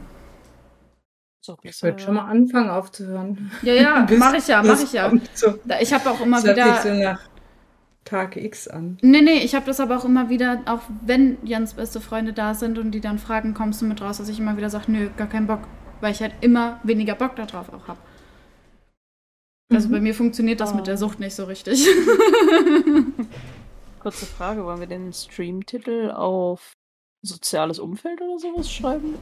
Doch Ich würde schon mal anfangen aufzuhören. Ja, ja, mache ich ja, mache ich ja. So. Da- Ich habe auch immer Das hört sich so wieder. nach Tag X an. Nee, nee, ich habe das aber auch immer wieder, auch wenn Jans beste Freunde da sind und die dann fragen, kommst du mit raus, dass ich immer wieder sage, nö, gar keinen Bock. Weil ich halt immer weniger Bock darauf auch habe. Also Mhm. bei mir funktioniert das Oh. mit der Sucht nicht so richtig. Kurze Frage, wollen wir den Streamtitel auf soziales Umfeld oder sowas schreiben?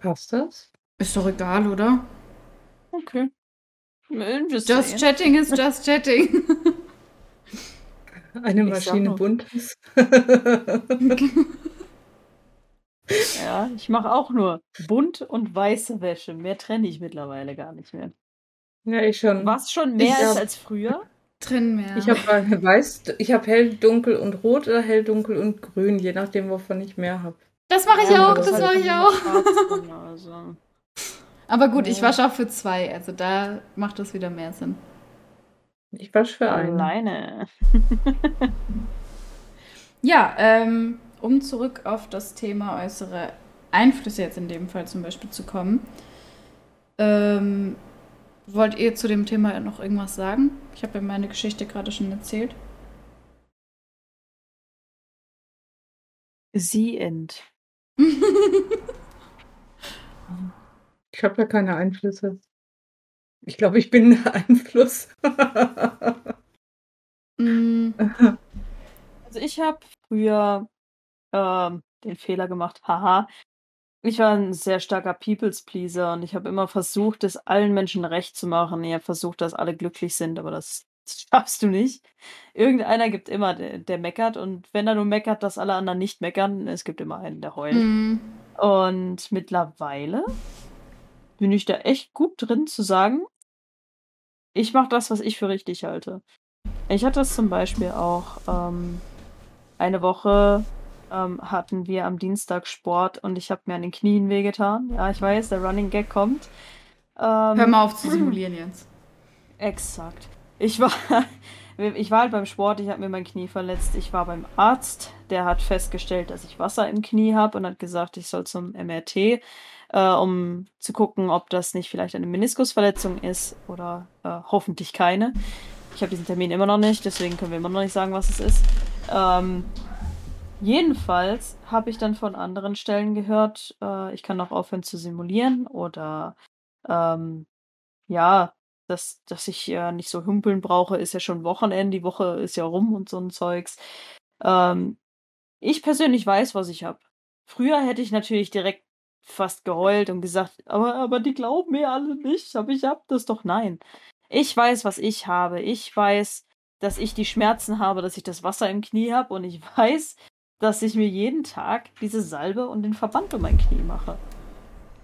Passt das? Ist doch egal, oder? Okay. Just, Just chatting is just chatting. Eine Ich Maschine nur. buntes. Ja, ich mache auch nur bunt und weiße Wäsche. Mehr trenne ich mittlerweile gar nicht mehr. ja, ich schon. Was schon mehr Ich ist hab- als früher. Drin mehr. Ich habe weiß, ich habe hell, dunkel und rot oder hell, dunkel und grün, je nachdem, wovon ich mehr habe. Das mache ich Ja, auch, aber das ist mache halt ich auch. drin, Also. Aber gut, ich Ja. wasche auch für zwei, also da macht das wieder mehr Sinn. Ich wasche für einen. Alleine. Ja, ähm, um zurück auf das Thema äußere Einflüsse jetzt in dem Fall zum Beispiel zu kommen. Ähm, wollt ihr zu dem Thema noch irgendwas sagen? Ich habe ja meine Geschichte gerade schon erzählt. Sie end. Ich habe ja keine Einflüsse. Ich glaube, ich bin der Einfluss. Mm, Also ich habe früher ähm, den Fehler gemacht, haha. Ich war ein sehr starker People's Pleaser und ich habe immer versucht, es allen Menschen recht zu machen. Ich habe versucht, dass alle glücklich sind, aber das schaffst du nicht. Irgendeiner gibt immer, der, der meckert und wenn er nur meckert, dass alle anderen nicht meckern, es gibt immer einen, der heult. mm, Und mittlerweile bin ich da echt gut drin zu sagen, ich mache das, was ich für richtig halte. Ich hatte es zum Beispiel auch ähm, eine Woche ähm, hatten wir am Dienstag Sport und ich habe mir an den Knien wehgetan. Ja, ich weiß, der Running Gag kommt. Ähm, hör mal auf zu simulieren jetzt. Exakt. Ich war, ich war halt beim Sport, ich habe mir mein Knie verletzt. Ich war beim Arzt, der hat festgestellt, dass ich Wasser im Knie habe und hat gesagt, ich soll zum MRT, äh, um zu gucken, ob das nicht vielleicht eine Meniskusverletzung ist oder äh, hoffentlich keine. Ich habe diesen Termin immer noch nicht, deswegen können wir immer noch nicht sagen, was es ist. Ähm, jedenfalls habe ich dann von anderen Stellen gehört, äh, ich kann noch aufhören zu simulieren oder ähm, ja, dass, dass ich äh, nicht so humpeln brauche, ist ja schon Wochenende, die Woche ist ja rum und so ein Zeugs. Ähm, ich persönlich weiß, was ich habe. Früher hätte ich natürlich direkt fast geheult und gesagt, aber, aber die glauben mir alle nicht, aber ich hab das doch. Nein. Ich weiß, was ich habe. Ich weiß, dass ich die Schmerzen habe, dass ich das Wasser im Knie habe und ich weiß, dass ich mir jeden Tag diese Salbe und den Verband um mein Knie mache.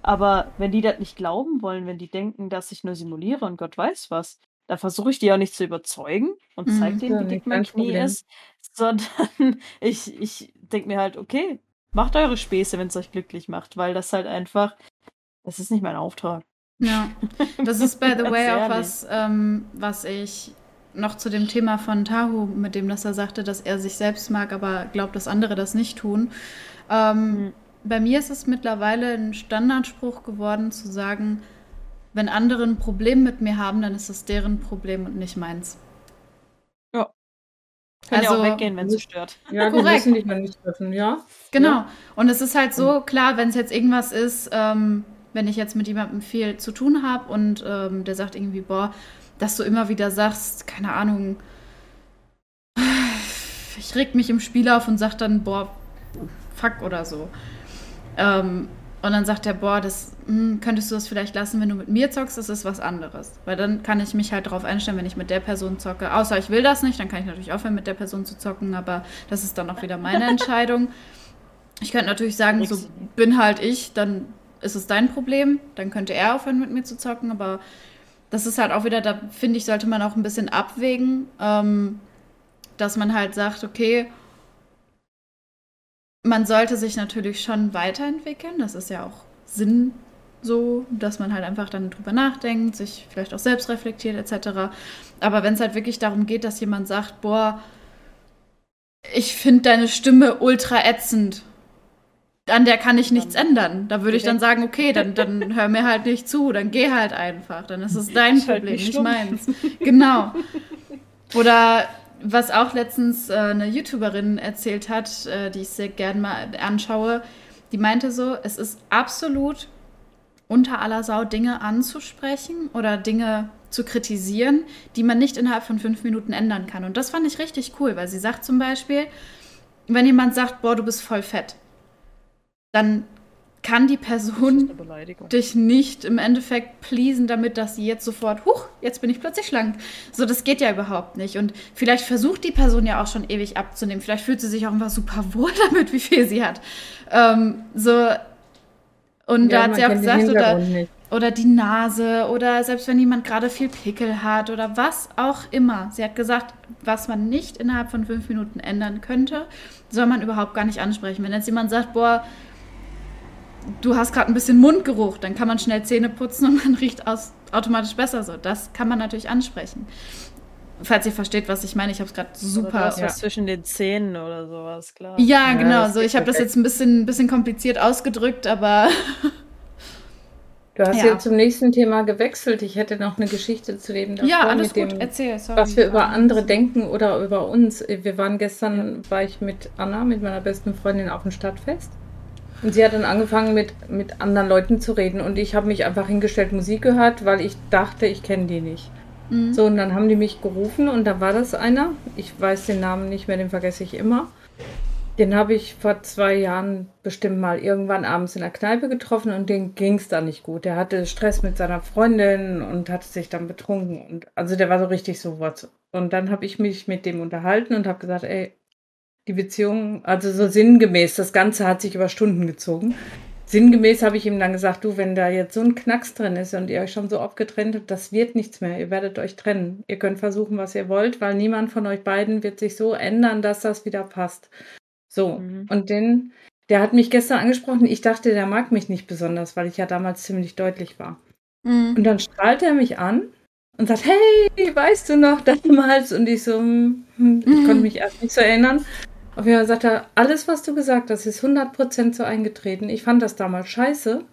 Aber wenn die das nicht glauben wollen, wenn die denken, dass ich nur simuliere und Gott weiß was, dann versuche ich die auch nicht zu überzeugen und Mhm, zeige denen, wie dick mein Knie Problem. ist, sondern ich, ich denke mir halt, okay, macht eure Späße, wenn es euch glücklich macht, weil das halt einfach, das ist nicht mein Auftrag. Ja, das ist by the way auch was, ähm, was ich noch zu dem Thema von Tahu, mit dem, dass er sagte, dass er sich selbst mag, aber glaubt, dass andere das nicht tun. Ähm, Mhm. Bei mir ist es mittlerweile ein Standardspruch geworden, zu sagen, wenn andere ein Problem mit mir haben, dann ist es deren Problem und nicht meins. Kann ja auch Also- weggehen, wenn es stört. Ja, die Korrekt. müssen dich mal nicht treffen, ja? Genau. Ja. Und es ist halt so, klar, wenn es jetzt irgendwas ist, ähm, wenn ich jetzt mit jemandem viel zu tun habe und ähm, der sagt irgendwie, boah, dass du immer wieder sagst, keine Ahnung, ich reg mich im Spiel auf und sag dann, boah, fuck oder so. Ähm, und dann sagt er, boah, das hm, könntest du das vielleicht lassen, wenn du mit mir zockst, das ist was anderes. Weil dann kann ich mich halt darauf einstellen, wenn ich mit der Person zocke. Außer ich will das nicht, dann kann ich natürlich aufhören, mit der Person zu zocken, aber das ist dann auch wieder meine Entscheidung. Ich könnte natürlich sagen, so bin halt ich, dann ist es dein Problem, dann könnte er aufhören, mit mir zu zocken, aber das ist halt auch wieder, da finde ich, sollte man auch ein bisschen abwägen, ähm, dass man halt sagt, okay, man sollte sich natürlich schon weiterentwickeln. Das ist ja auch Sinn so, dass man halt einfach dann drüber nachdenkt, sich vielleicht auch selbst reflektiert etc. Aber wenn es halt wirklich darum geht, dass jemand sagt, boah, ich finde deine Stimme ultra ätzend, an der kann ich nichts ändern. Da würde ich dann sagen, okay, dann, dann hör mir halt nicht zu, dann geh halt einfach. Dann ist es dein halt Problem, nicht, nicht meins. Genau. Oder was auch letztens äh, eine YouTuberin erzählt hat, äh, die ich sehr gerne mal anschaue, die meinte so, es ist absolut unter aller Sau Dinge anzusprechen oder Dinge zu kritisieren, die man nicht innerhalb von fünf Minuten ändern kann. Und das fand ich richtig cool, weil sie sagt zum Beispiel, wenn jemand sagt, boah, du bist voll fett, dann kann die Person dich nicht im Endeffekt pleasen, damit dass sie jetzt sofort, huch, jetzt bin ich plötzlich schlank. So, das geht ja überhaupt nicht. Und vielleicht versucht die Person ja auch schon ewig abzunehmen. Vielleicht fühlt sie sich auch einfach super wohl damit, wie viel sie hat. Ähm, so, und ja, da hat sie auch gesagt, oder, oder die Nase oder selbst wenn jemand gerade viel Pickel hat oder was auch immer. Sie hat gesagt, was man nicht innerhalb von fünf Minuten ändern könnte, soll man überhaupt gar nicht ansprechen. Wenn jetzt jemand sagt, boah, du hast gerade ein bisschen Mundgeruch, dann kann man schnell Zähne putzen und man riecht aus, automatisch besser so. Das kann man natürlich ansprechen. Falls ihr versteht, was ich meine, ich habe es gerade super. Oder was ja. zwischen den Zähnen oder sowas, klar. Ja, ja genau. So, ich habe das jetzt ein bisschen, bisschen kompliziert ausgedrückt, aber. Du hast ja. jetzt zum nächsten Thema gewechselt. Ich hätte noch eine Geschichte zu dem davor, ja, alles mit gut. Erzähl, sorry. was wir über andere denken oder über uns. Wir waren gestern, war ich mit Anna, mit meiner besten Freundin, auf dem Stadtfest. Und sie hat dann angefangen mit, mit anderen Leuten zu reden und ich habe mich einfach hingestellt, Musik gehört, weil ich dachte, ich kenne die nicht. Mhm. So, und dann haben die mich gerufen und da war das einer. Ich weiß den Namen nicht mehr, den vergesse ich immer. Den habe ich vor zwei Jahren bestimmt mal irgendwann abends in der Kneipe getroffen und dem ging es da nicht gut. Der hatte Stress mit seiner Freundin und hatte sich dann betrunken. Und also der war so richtig so was. Und dann habe ich mich mit dem unterhalten und habe gesagt, ey, die Beziehung, also so sinngemäß, das Ganze hat sich über Stunden gezogen. Sinngemäß habe ich ihm dann gesagt, du, wenn da jetzt so ein Knacks drin ist und ihr euch schon so oft getrennt habt, das wird nichts mehr. Ihr werdet euch trennen. Ihr könnt versuchen, was ihr wollt, weil niemand von euch beiden wird sich so ändern, dass das wieder passt. So. Mhm. Und den, der hat mich gestern angesprochen. Ich dachte, der mag mich nicht besonders, weil ich ja damals ziemlich deutlich war. Mhm. Und dann strahlt er mich an und sagt, hey, weißt du noch damals? Und ich so, hm, hm ich mhm. konnte mich erst nicht so erinnern. Auf jeden Fall sagt er, alles, was du gesagt hast, ist 100% so eingetreten. Ich fand das damals scheiße.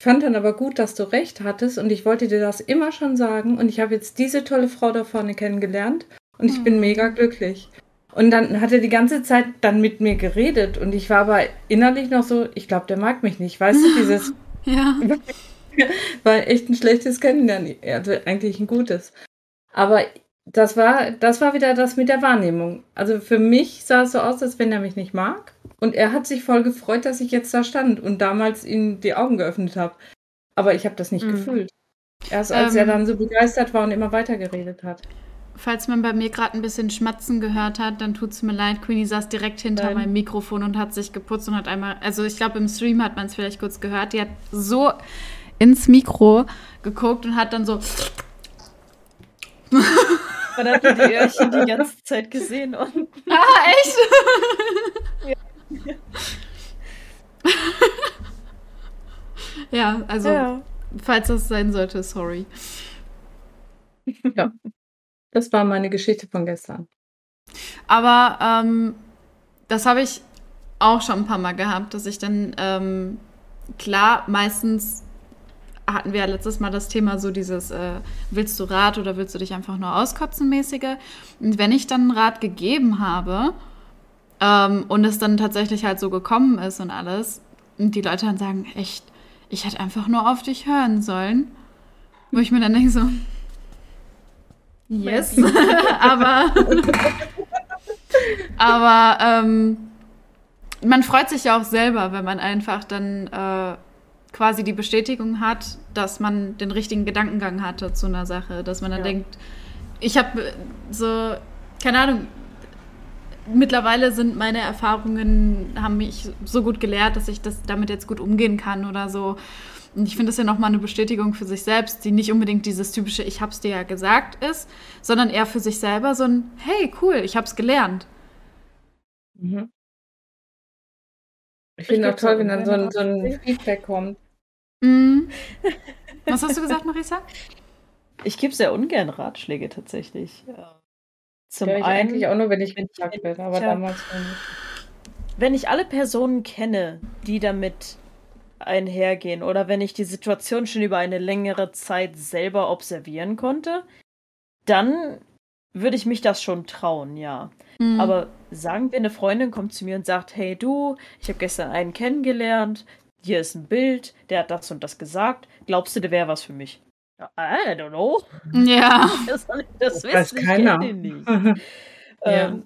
Ich fand dann aber gut, dass du recht hattest und ich wollte dir das immer schon sagen und ich habe jetzt diese tolle Frau da vorne kennengelernt und ich bin mhm. mega glücklich. Und dann hat er die ganze Zeit dann mit mir geredet und ich war aber innerlich noch so, ich glaube, der mag mich nicht. Weißt du, dieses... ja. war echt ein schlechtes Kennenlernen. Also eigentlich ein gutes. Aber das war, das war wieder das mit der Wahrnehmung. Also für mich sah es so aus, als wenn er mich nicht mag. Und er hat sich voll gefreut, dass ich jetzt da stand und damals ihm die Augen geöffnet habe. Aber ich habe das nicht mhm. gefühlt. Erst als ähm, er dann so begeistert war und immer weiter geredet hat. Falls man bei mir gerade ein bisschen Schmatzen gehört hat, dann tut es mir leid. Queenie saß direkt hinter Nein. meinem Mikrofon und hat sich geputzt und hat einmal, also ich glaube im Stream hat man es vielleicht kurz gehört, die hat so ins Mikro geguckt und hat dann so Man hat die Öhrchen die ganze Zeit gesehen. Und ah, echt? ja. ja, also, ja. falls das sein sollte, sorry. Ja, das war meine Geschichte von gestern. Aber ähm, das habe ich auch schon ein paar Mal gehabt, dass ich dann, ähm, klar, meistens hatten wir ja letztes Mal das Thema so dieses, äh, willst du Rat oder willst du dich einfach nur auskotzen mäßige. Und wenn ich dann einen Rat gegeben habe ähm, und es dann tatsächlich halt so gekommen ist und alles, und die Leute dann sagen, echt, ich hätte einfach nur auf dich hören sollen, wo ich mir dann denke so, yes, aber, aber ähm, man freut sich ja auch selber, wenn man einfach dann äh, quasi die Bestätigung hat, dass man den richtigen Gedankengang hatte zu einer Sache, dass man dann ja. denkt, ich habe so, keine Ahnung, mittlerweile sind meine Erfahrungen, haben mich so gut gelehrt, dass ich das damit jetzt gut umgehen kann oder so. Und ich finde das ja nochmal eine Bestätigung für sich selbst, die nicht unbedingt dieses typische Ich hab's dir ja gesagt ist, sondern eher für sich selber so ein Hey, cool, ich hab's gelernt. Mhm. Ich finde auch toll, wenn dann so ein, so ein Feedback kommt. Mhm. Was hast du gesagt, Marisa? Ich gebe sehr ungern Ratschläge tatsächlich. Zum ja, ich einen eigentlich auch nur, wenn ich gefragt werde, aber damals nicht. wenn ich alle Personen kenne, die damit einhergehen oder wenn ich die Situation schon über eine längere Zeit selber observieren konnte, dann würde ich mich das schon trauen, ja. Mhm. Aber sagen wir, eine Freundin kommt zu mir und sagt, hey du, ich habe gestern einen kennengelernt, hier ist ein Bild, der hat das und das gesagt, glaubst du, der wäre was für mich? I don't know. Ja. Das, das, das weiß keiner. nicht. ja. ähm,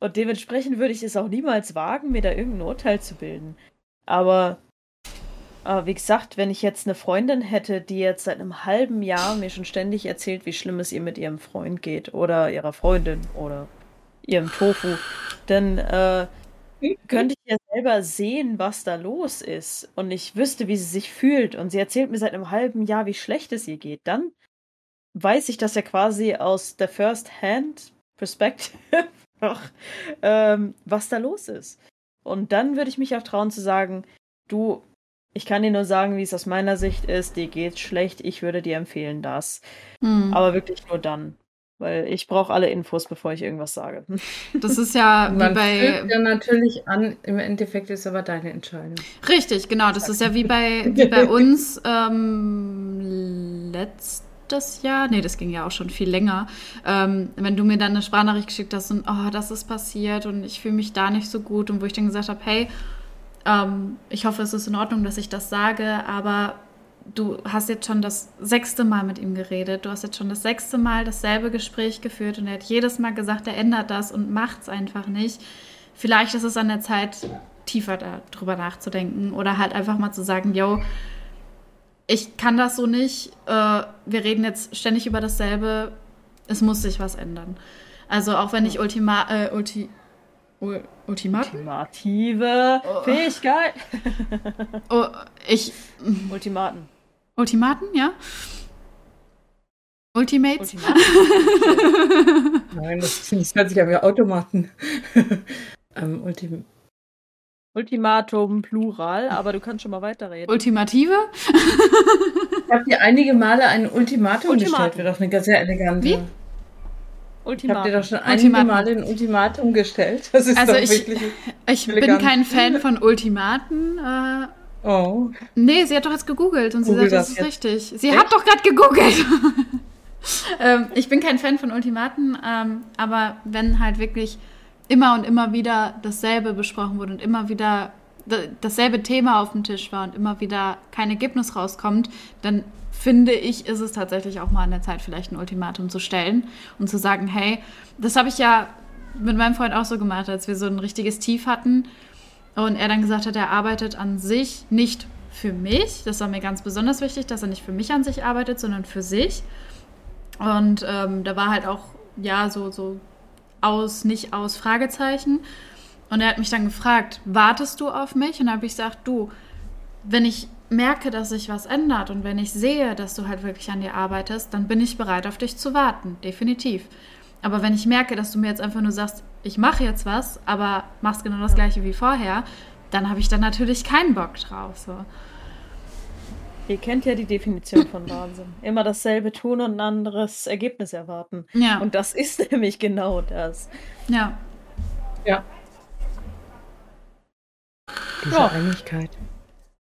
und dementsprechend würde ich es auch niemals wagen, mir da irgendein Urteil zu bilden. Aber aber wie gesagt, wenn ich jetzt eine Freundin hätte, die jetzt seit einem halben Jahr mir schon ständig erzählt, wie schlimm es ihr mit ihrem Freund geht oder ihrer Freundin oder ihrem Tofu, dann äh, könnte ich ja selber sehen, was da los ist und ich wüsste, wie sie sich fühlt und sie erzählt mir seit einem halben Jahr, wie schlecht es ihr geht, dann weiß ich das ja quasi aus der First-Hand-Perspective, ähm, was da los ist. Und dann würde ich mich auch trauen zu sagen, du, ich kann dir nur sagen, wie es aus meiner Sicht ist. Dir geht's schlecht. Ich würde dir empfehlen, das. Hm. Aber wirklich nur dann. Weil ich brauche alle Infos, bevor ich irgendwas sage. Das ist ja wie Man bei. ja natürlich an, im Endeffekt ist aber deine Entscheidung. Richtig, genau. Das ist ja wie bei, wie bei uns ähm, letztes Jahr. Nee, das ging ja auch schon viel länger. Ähm, wenn du mir dann eine Sprachnachricht geschickt hast und, oh, das ist passiert und ich fühle mich da nicht so gut und wo ich dann gesagt habe, hey, ähm, ich hoffe, es ist in Ordnung, dass ich das sage, aber du hast jetzt schon das sechste Mal mit ihm geredet. Du hast jetzt schon das sechste Mal dasselbe Gespräch geführt und er hat jedes Mal gesagt, er ändert das und macht es einfach nicht. Vielleicht ist es an der Zeit, tiefer darüber nachzudenken oder halt einfach mal zu sagen, yo, ich kann das so nicht. Äh, wir reden jetzt ständig über dasselbe. Es muss sich was ändern. Also auch wenn ich Ultima, äh, Ulti, Ultimat? Ultimative oh. Fähigkeit. oh, ich. Ultimaten. Ultimaten, ja? Ultimates? Ultimaten. Nein, das, das hört sich an wie Automaten. ähm, Ultim Ultimatum Plural, aber du kannst schon mal weiterreden. Ultimative? ich habe dir einige Male ein Ultimatum, Ultimatum. gestellt, wäre doch eine sehr elegante. Wie? Ultimatum. Ich habe dir doch schon einige Male ein Ultimatum gestellt. Das ist also doch ich, wirklich ich bin kein Fan von Ultimaten. Äh, oh. Nee, sie hat doch jetzt gegoogelt und Google sie sagt, das, das ist richtig. Sie Echt? hat doch gerade gegoogelt. ähm, ich bin kein Fan von Ultimaten, ähm, aber wenn halt wirklich immer und immer wieder dasselbe besprochen wurde und immer wieder dasselbe Thema auf dem Tisch war und immer wieder kein Ergebnis rauskommt, dann finde ich, ist es tatsächlich auch mal an der Zeit, vielleicht ein Ultimatum zu stellen und zu sagen, hey, das habe ich ja mit meinem Freund auch so gemacht, als wir so ein richtiges Tief hatten und er dann gesagt hat, er arbeitet an sich nicht für mich. Das war mir ganz besonders wichtig, dass er nicht für mich an sich arbeitet, sondern für sich. Und ähm, da war halt auch, ja, so, so aus, nicht aus Fragezeichen. Und er hat mich dann gefragt, wartest du auf mich? Und dann habe ich gesagt, du, wenn ich merke, dass sich was ändert und wenn ich sehe, dass du halt wirklich an dir arbeitest, dann bin ich bereit, auf dich zu warten, definitiv. Aber wenn ich merke, dass du mir jetzt einfach nur sagst, ich mache jetzt was, aber machst genau das gleiche wie vorher, dann habe ich dann natürlich keinen Bock drauf. So. Ihr kennt ja die Definition von Wahnsinn. Immer dasselbe tun und ein anderes Ergebnis erwarten. Ja. Und das ist nämlich genau das. Ja. Ja. Diese ja. Einigkeit.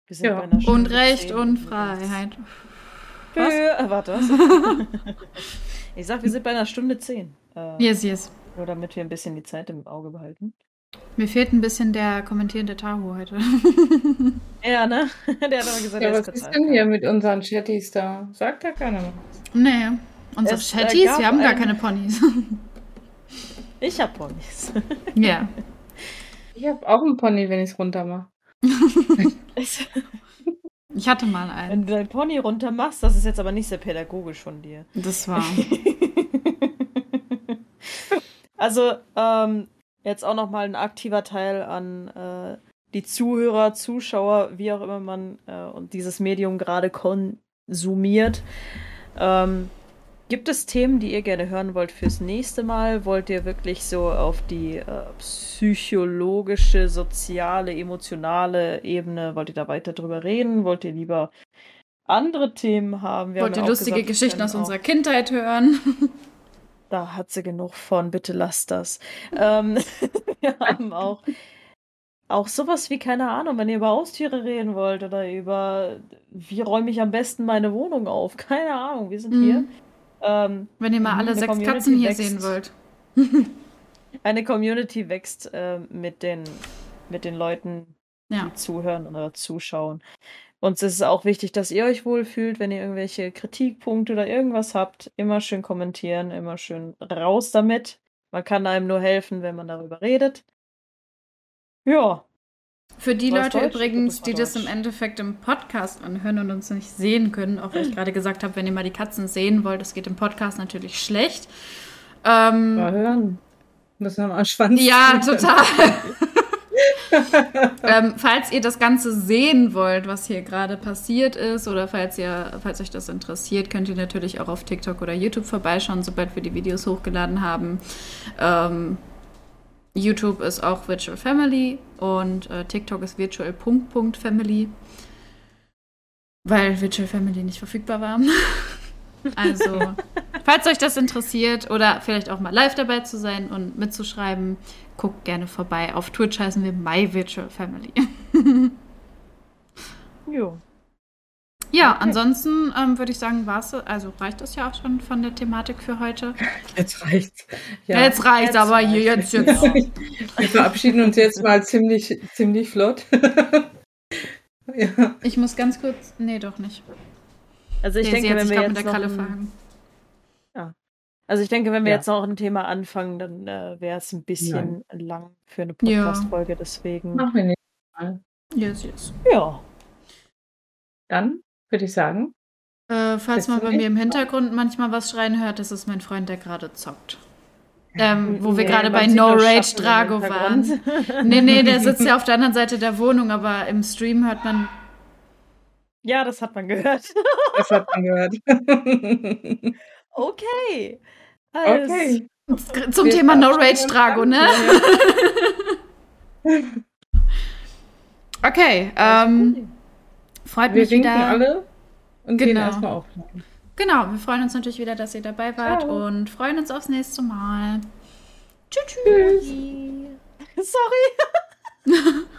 Wir sind ja. bei einer Stunde und Recht und Freiheit. Was? Äh, warte. ich sag, wir sind bei einer Stunde zehn. Äh, yes, yes. Nur damit wir ein bisschen die Zeit im Auge behalten. Mir fehlt ein bisschen der kommentierende Tahu heute. ja, ne? Der hat aber gesagt, ja, was ist denn hier mit unseren Chatties da? Sagt ja keiner was. Nee, unsere es, Chatties, äh, wir haben gar keine Ponys. ich hab Ponys. ja. Ich hab auch einen Pony, wenn ich es runter mache. ich hatte mal einen. Wenn du dein Pony runter machst, das ist jetzt aber nicht sehr pädagogisch von dir. Das war. Also, ähm, jetzt auch nochmal ein aktiver Teil an äh, die Zuhörer, Zuschauer, wie auch immer man äh, und dieses Medium gerade konsumiert. Ähm, Gibt es Themen, die ihr gerne hören wollt fürs nächste Mal? Wollt ihr wirklich so auf die äh, psychologische, soziale, emotionale Ebene, wollt ihr da weiter drüber reden? Wollt ihr lieber andere Themen haben? Wir wollt ihr lustige gesagt, Geschichten aus unserer Kindheit hören? Da hat sie genug von, bitte lasst das. ähm, wir haben auch auch sowas wie, keine Ahnung, wenn ihr über Haustiere reden wollt oder über, wie räume ich am besten meine Wohnung auf. Keine Ahnung, wir sind Mhm. hier. Ähm, Wenn ihr mal Mhm, alle sechs Community Katzen hier wächst. sehen wollt. eine Community wächst äh, mit, den, mit den Leuten, Ja. die zuhören oder zuschauen. Uns ist es auch wichtig, dass ihr euch wohlfühlt, wenn ihr irgendwelche Kritikpunkte oder irgendwas habt. Immer schön kommentieren, immer schön raus damit. Man kann einem nur helfen, wenn man darüber redet. Ja, Für die Leute Deutsch? übrigens, Das die das im Deutsch. Endeffekt im Podcast anhören und uns nicht sehen können, auch weil ich gerade gesagt habe, wenn ihr mal die Katzen sehen wollt, das geht im Podcast natürlich schlecht. Ähm, Mal hören. Müssen wir mal Schwanz Ja, total. ähm, falls ihr das Ganze sehen wollt, was hier gerade passiert ist, oder falls ihr, falls euch das interessiert, könnt ihr natürlich auch auf TikTok oder YouTube vorbeischauen, sobald wir die Videos hochgeladen haben. Ähm, YouTube ist auch Virtual Family und äh, TikTok ist virtual Punkt Punkt Family, weil Virtual Family nicht verfügbar war. Also, falls euch das interessiert oder vielleicht auch mal live dabei zu sein und mitzuschreiben, guckt gerne vorbei. Auf Twitch heißen wir My Virtual Family. jo. Ja, Okay. ansonsten ähm, würde ich sagen, war's, also reicht das ja auch schon von der Thematik für heute. Jetzt reicht's. Ja. jetzt reicht's jetzt aber reicht's. hier jetzt jetzt. Wir verabschieden uns jetzt mal ziemlich, ziemlich flott. ja. Ich muss ganz kurz. Nee, doch nicht. Also ich nee, denke, wenn wir jetzt der noch Kralle ein. Also ich denke, wenn wir Ja. jetzt noch ein Thema anfangen, dann äh, wäre es ein bisschen lang für eine Ja. Podcast-Folge. Deswegen, Machen wir nicht mal. Yes, yes. ja. Dann würde ich sagen, Äh, falls man bei mir im. Hintergrund manchmal was schreien hört, das ist mein Freund, der gerade zockt. Ähm, wo wir Nee, gerade man bei No Rage Drago waren. Nee, nee, der sitzt ja auf der anderen Seite der Wohnung, aber im Stream hört man. Ja, das hat man gehört. das hat man gehört. Okay. Also, okay. Zum Thema No Rage Drago, ne? Okay, ähm, freut Wir mich winken wieder. alle und gehen Genau. erstmal aufnehmen. Genau, wir freuen uns natürlich wieder, dass ihr dabei wart Ciao. und freuen uns aufs nächste Mal. Tschüss. tschüss. Sorry.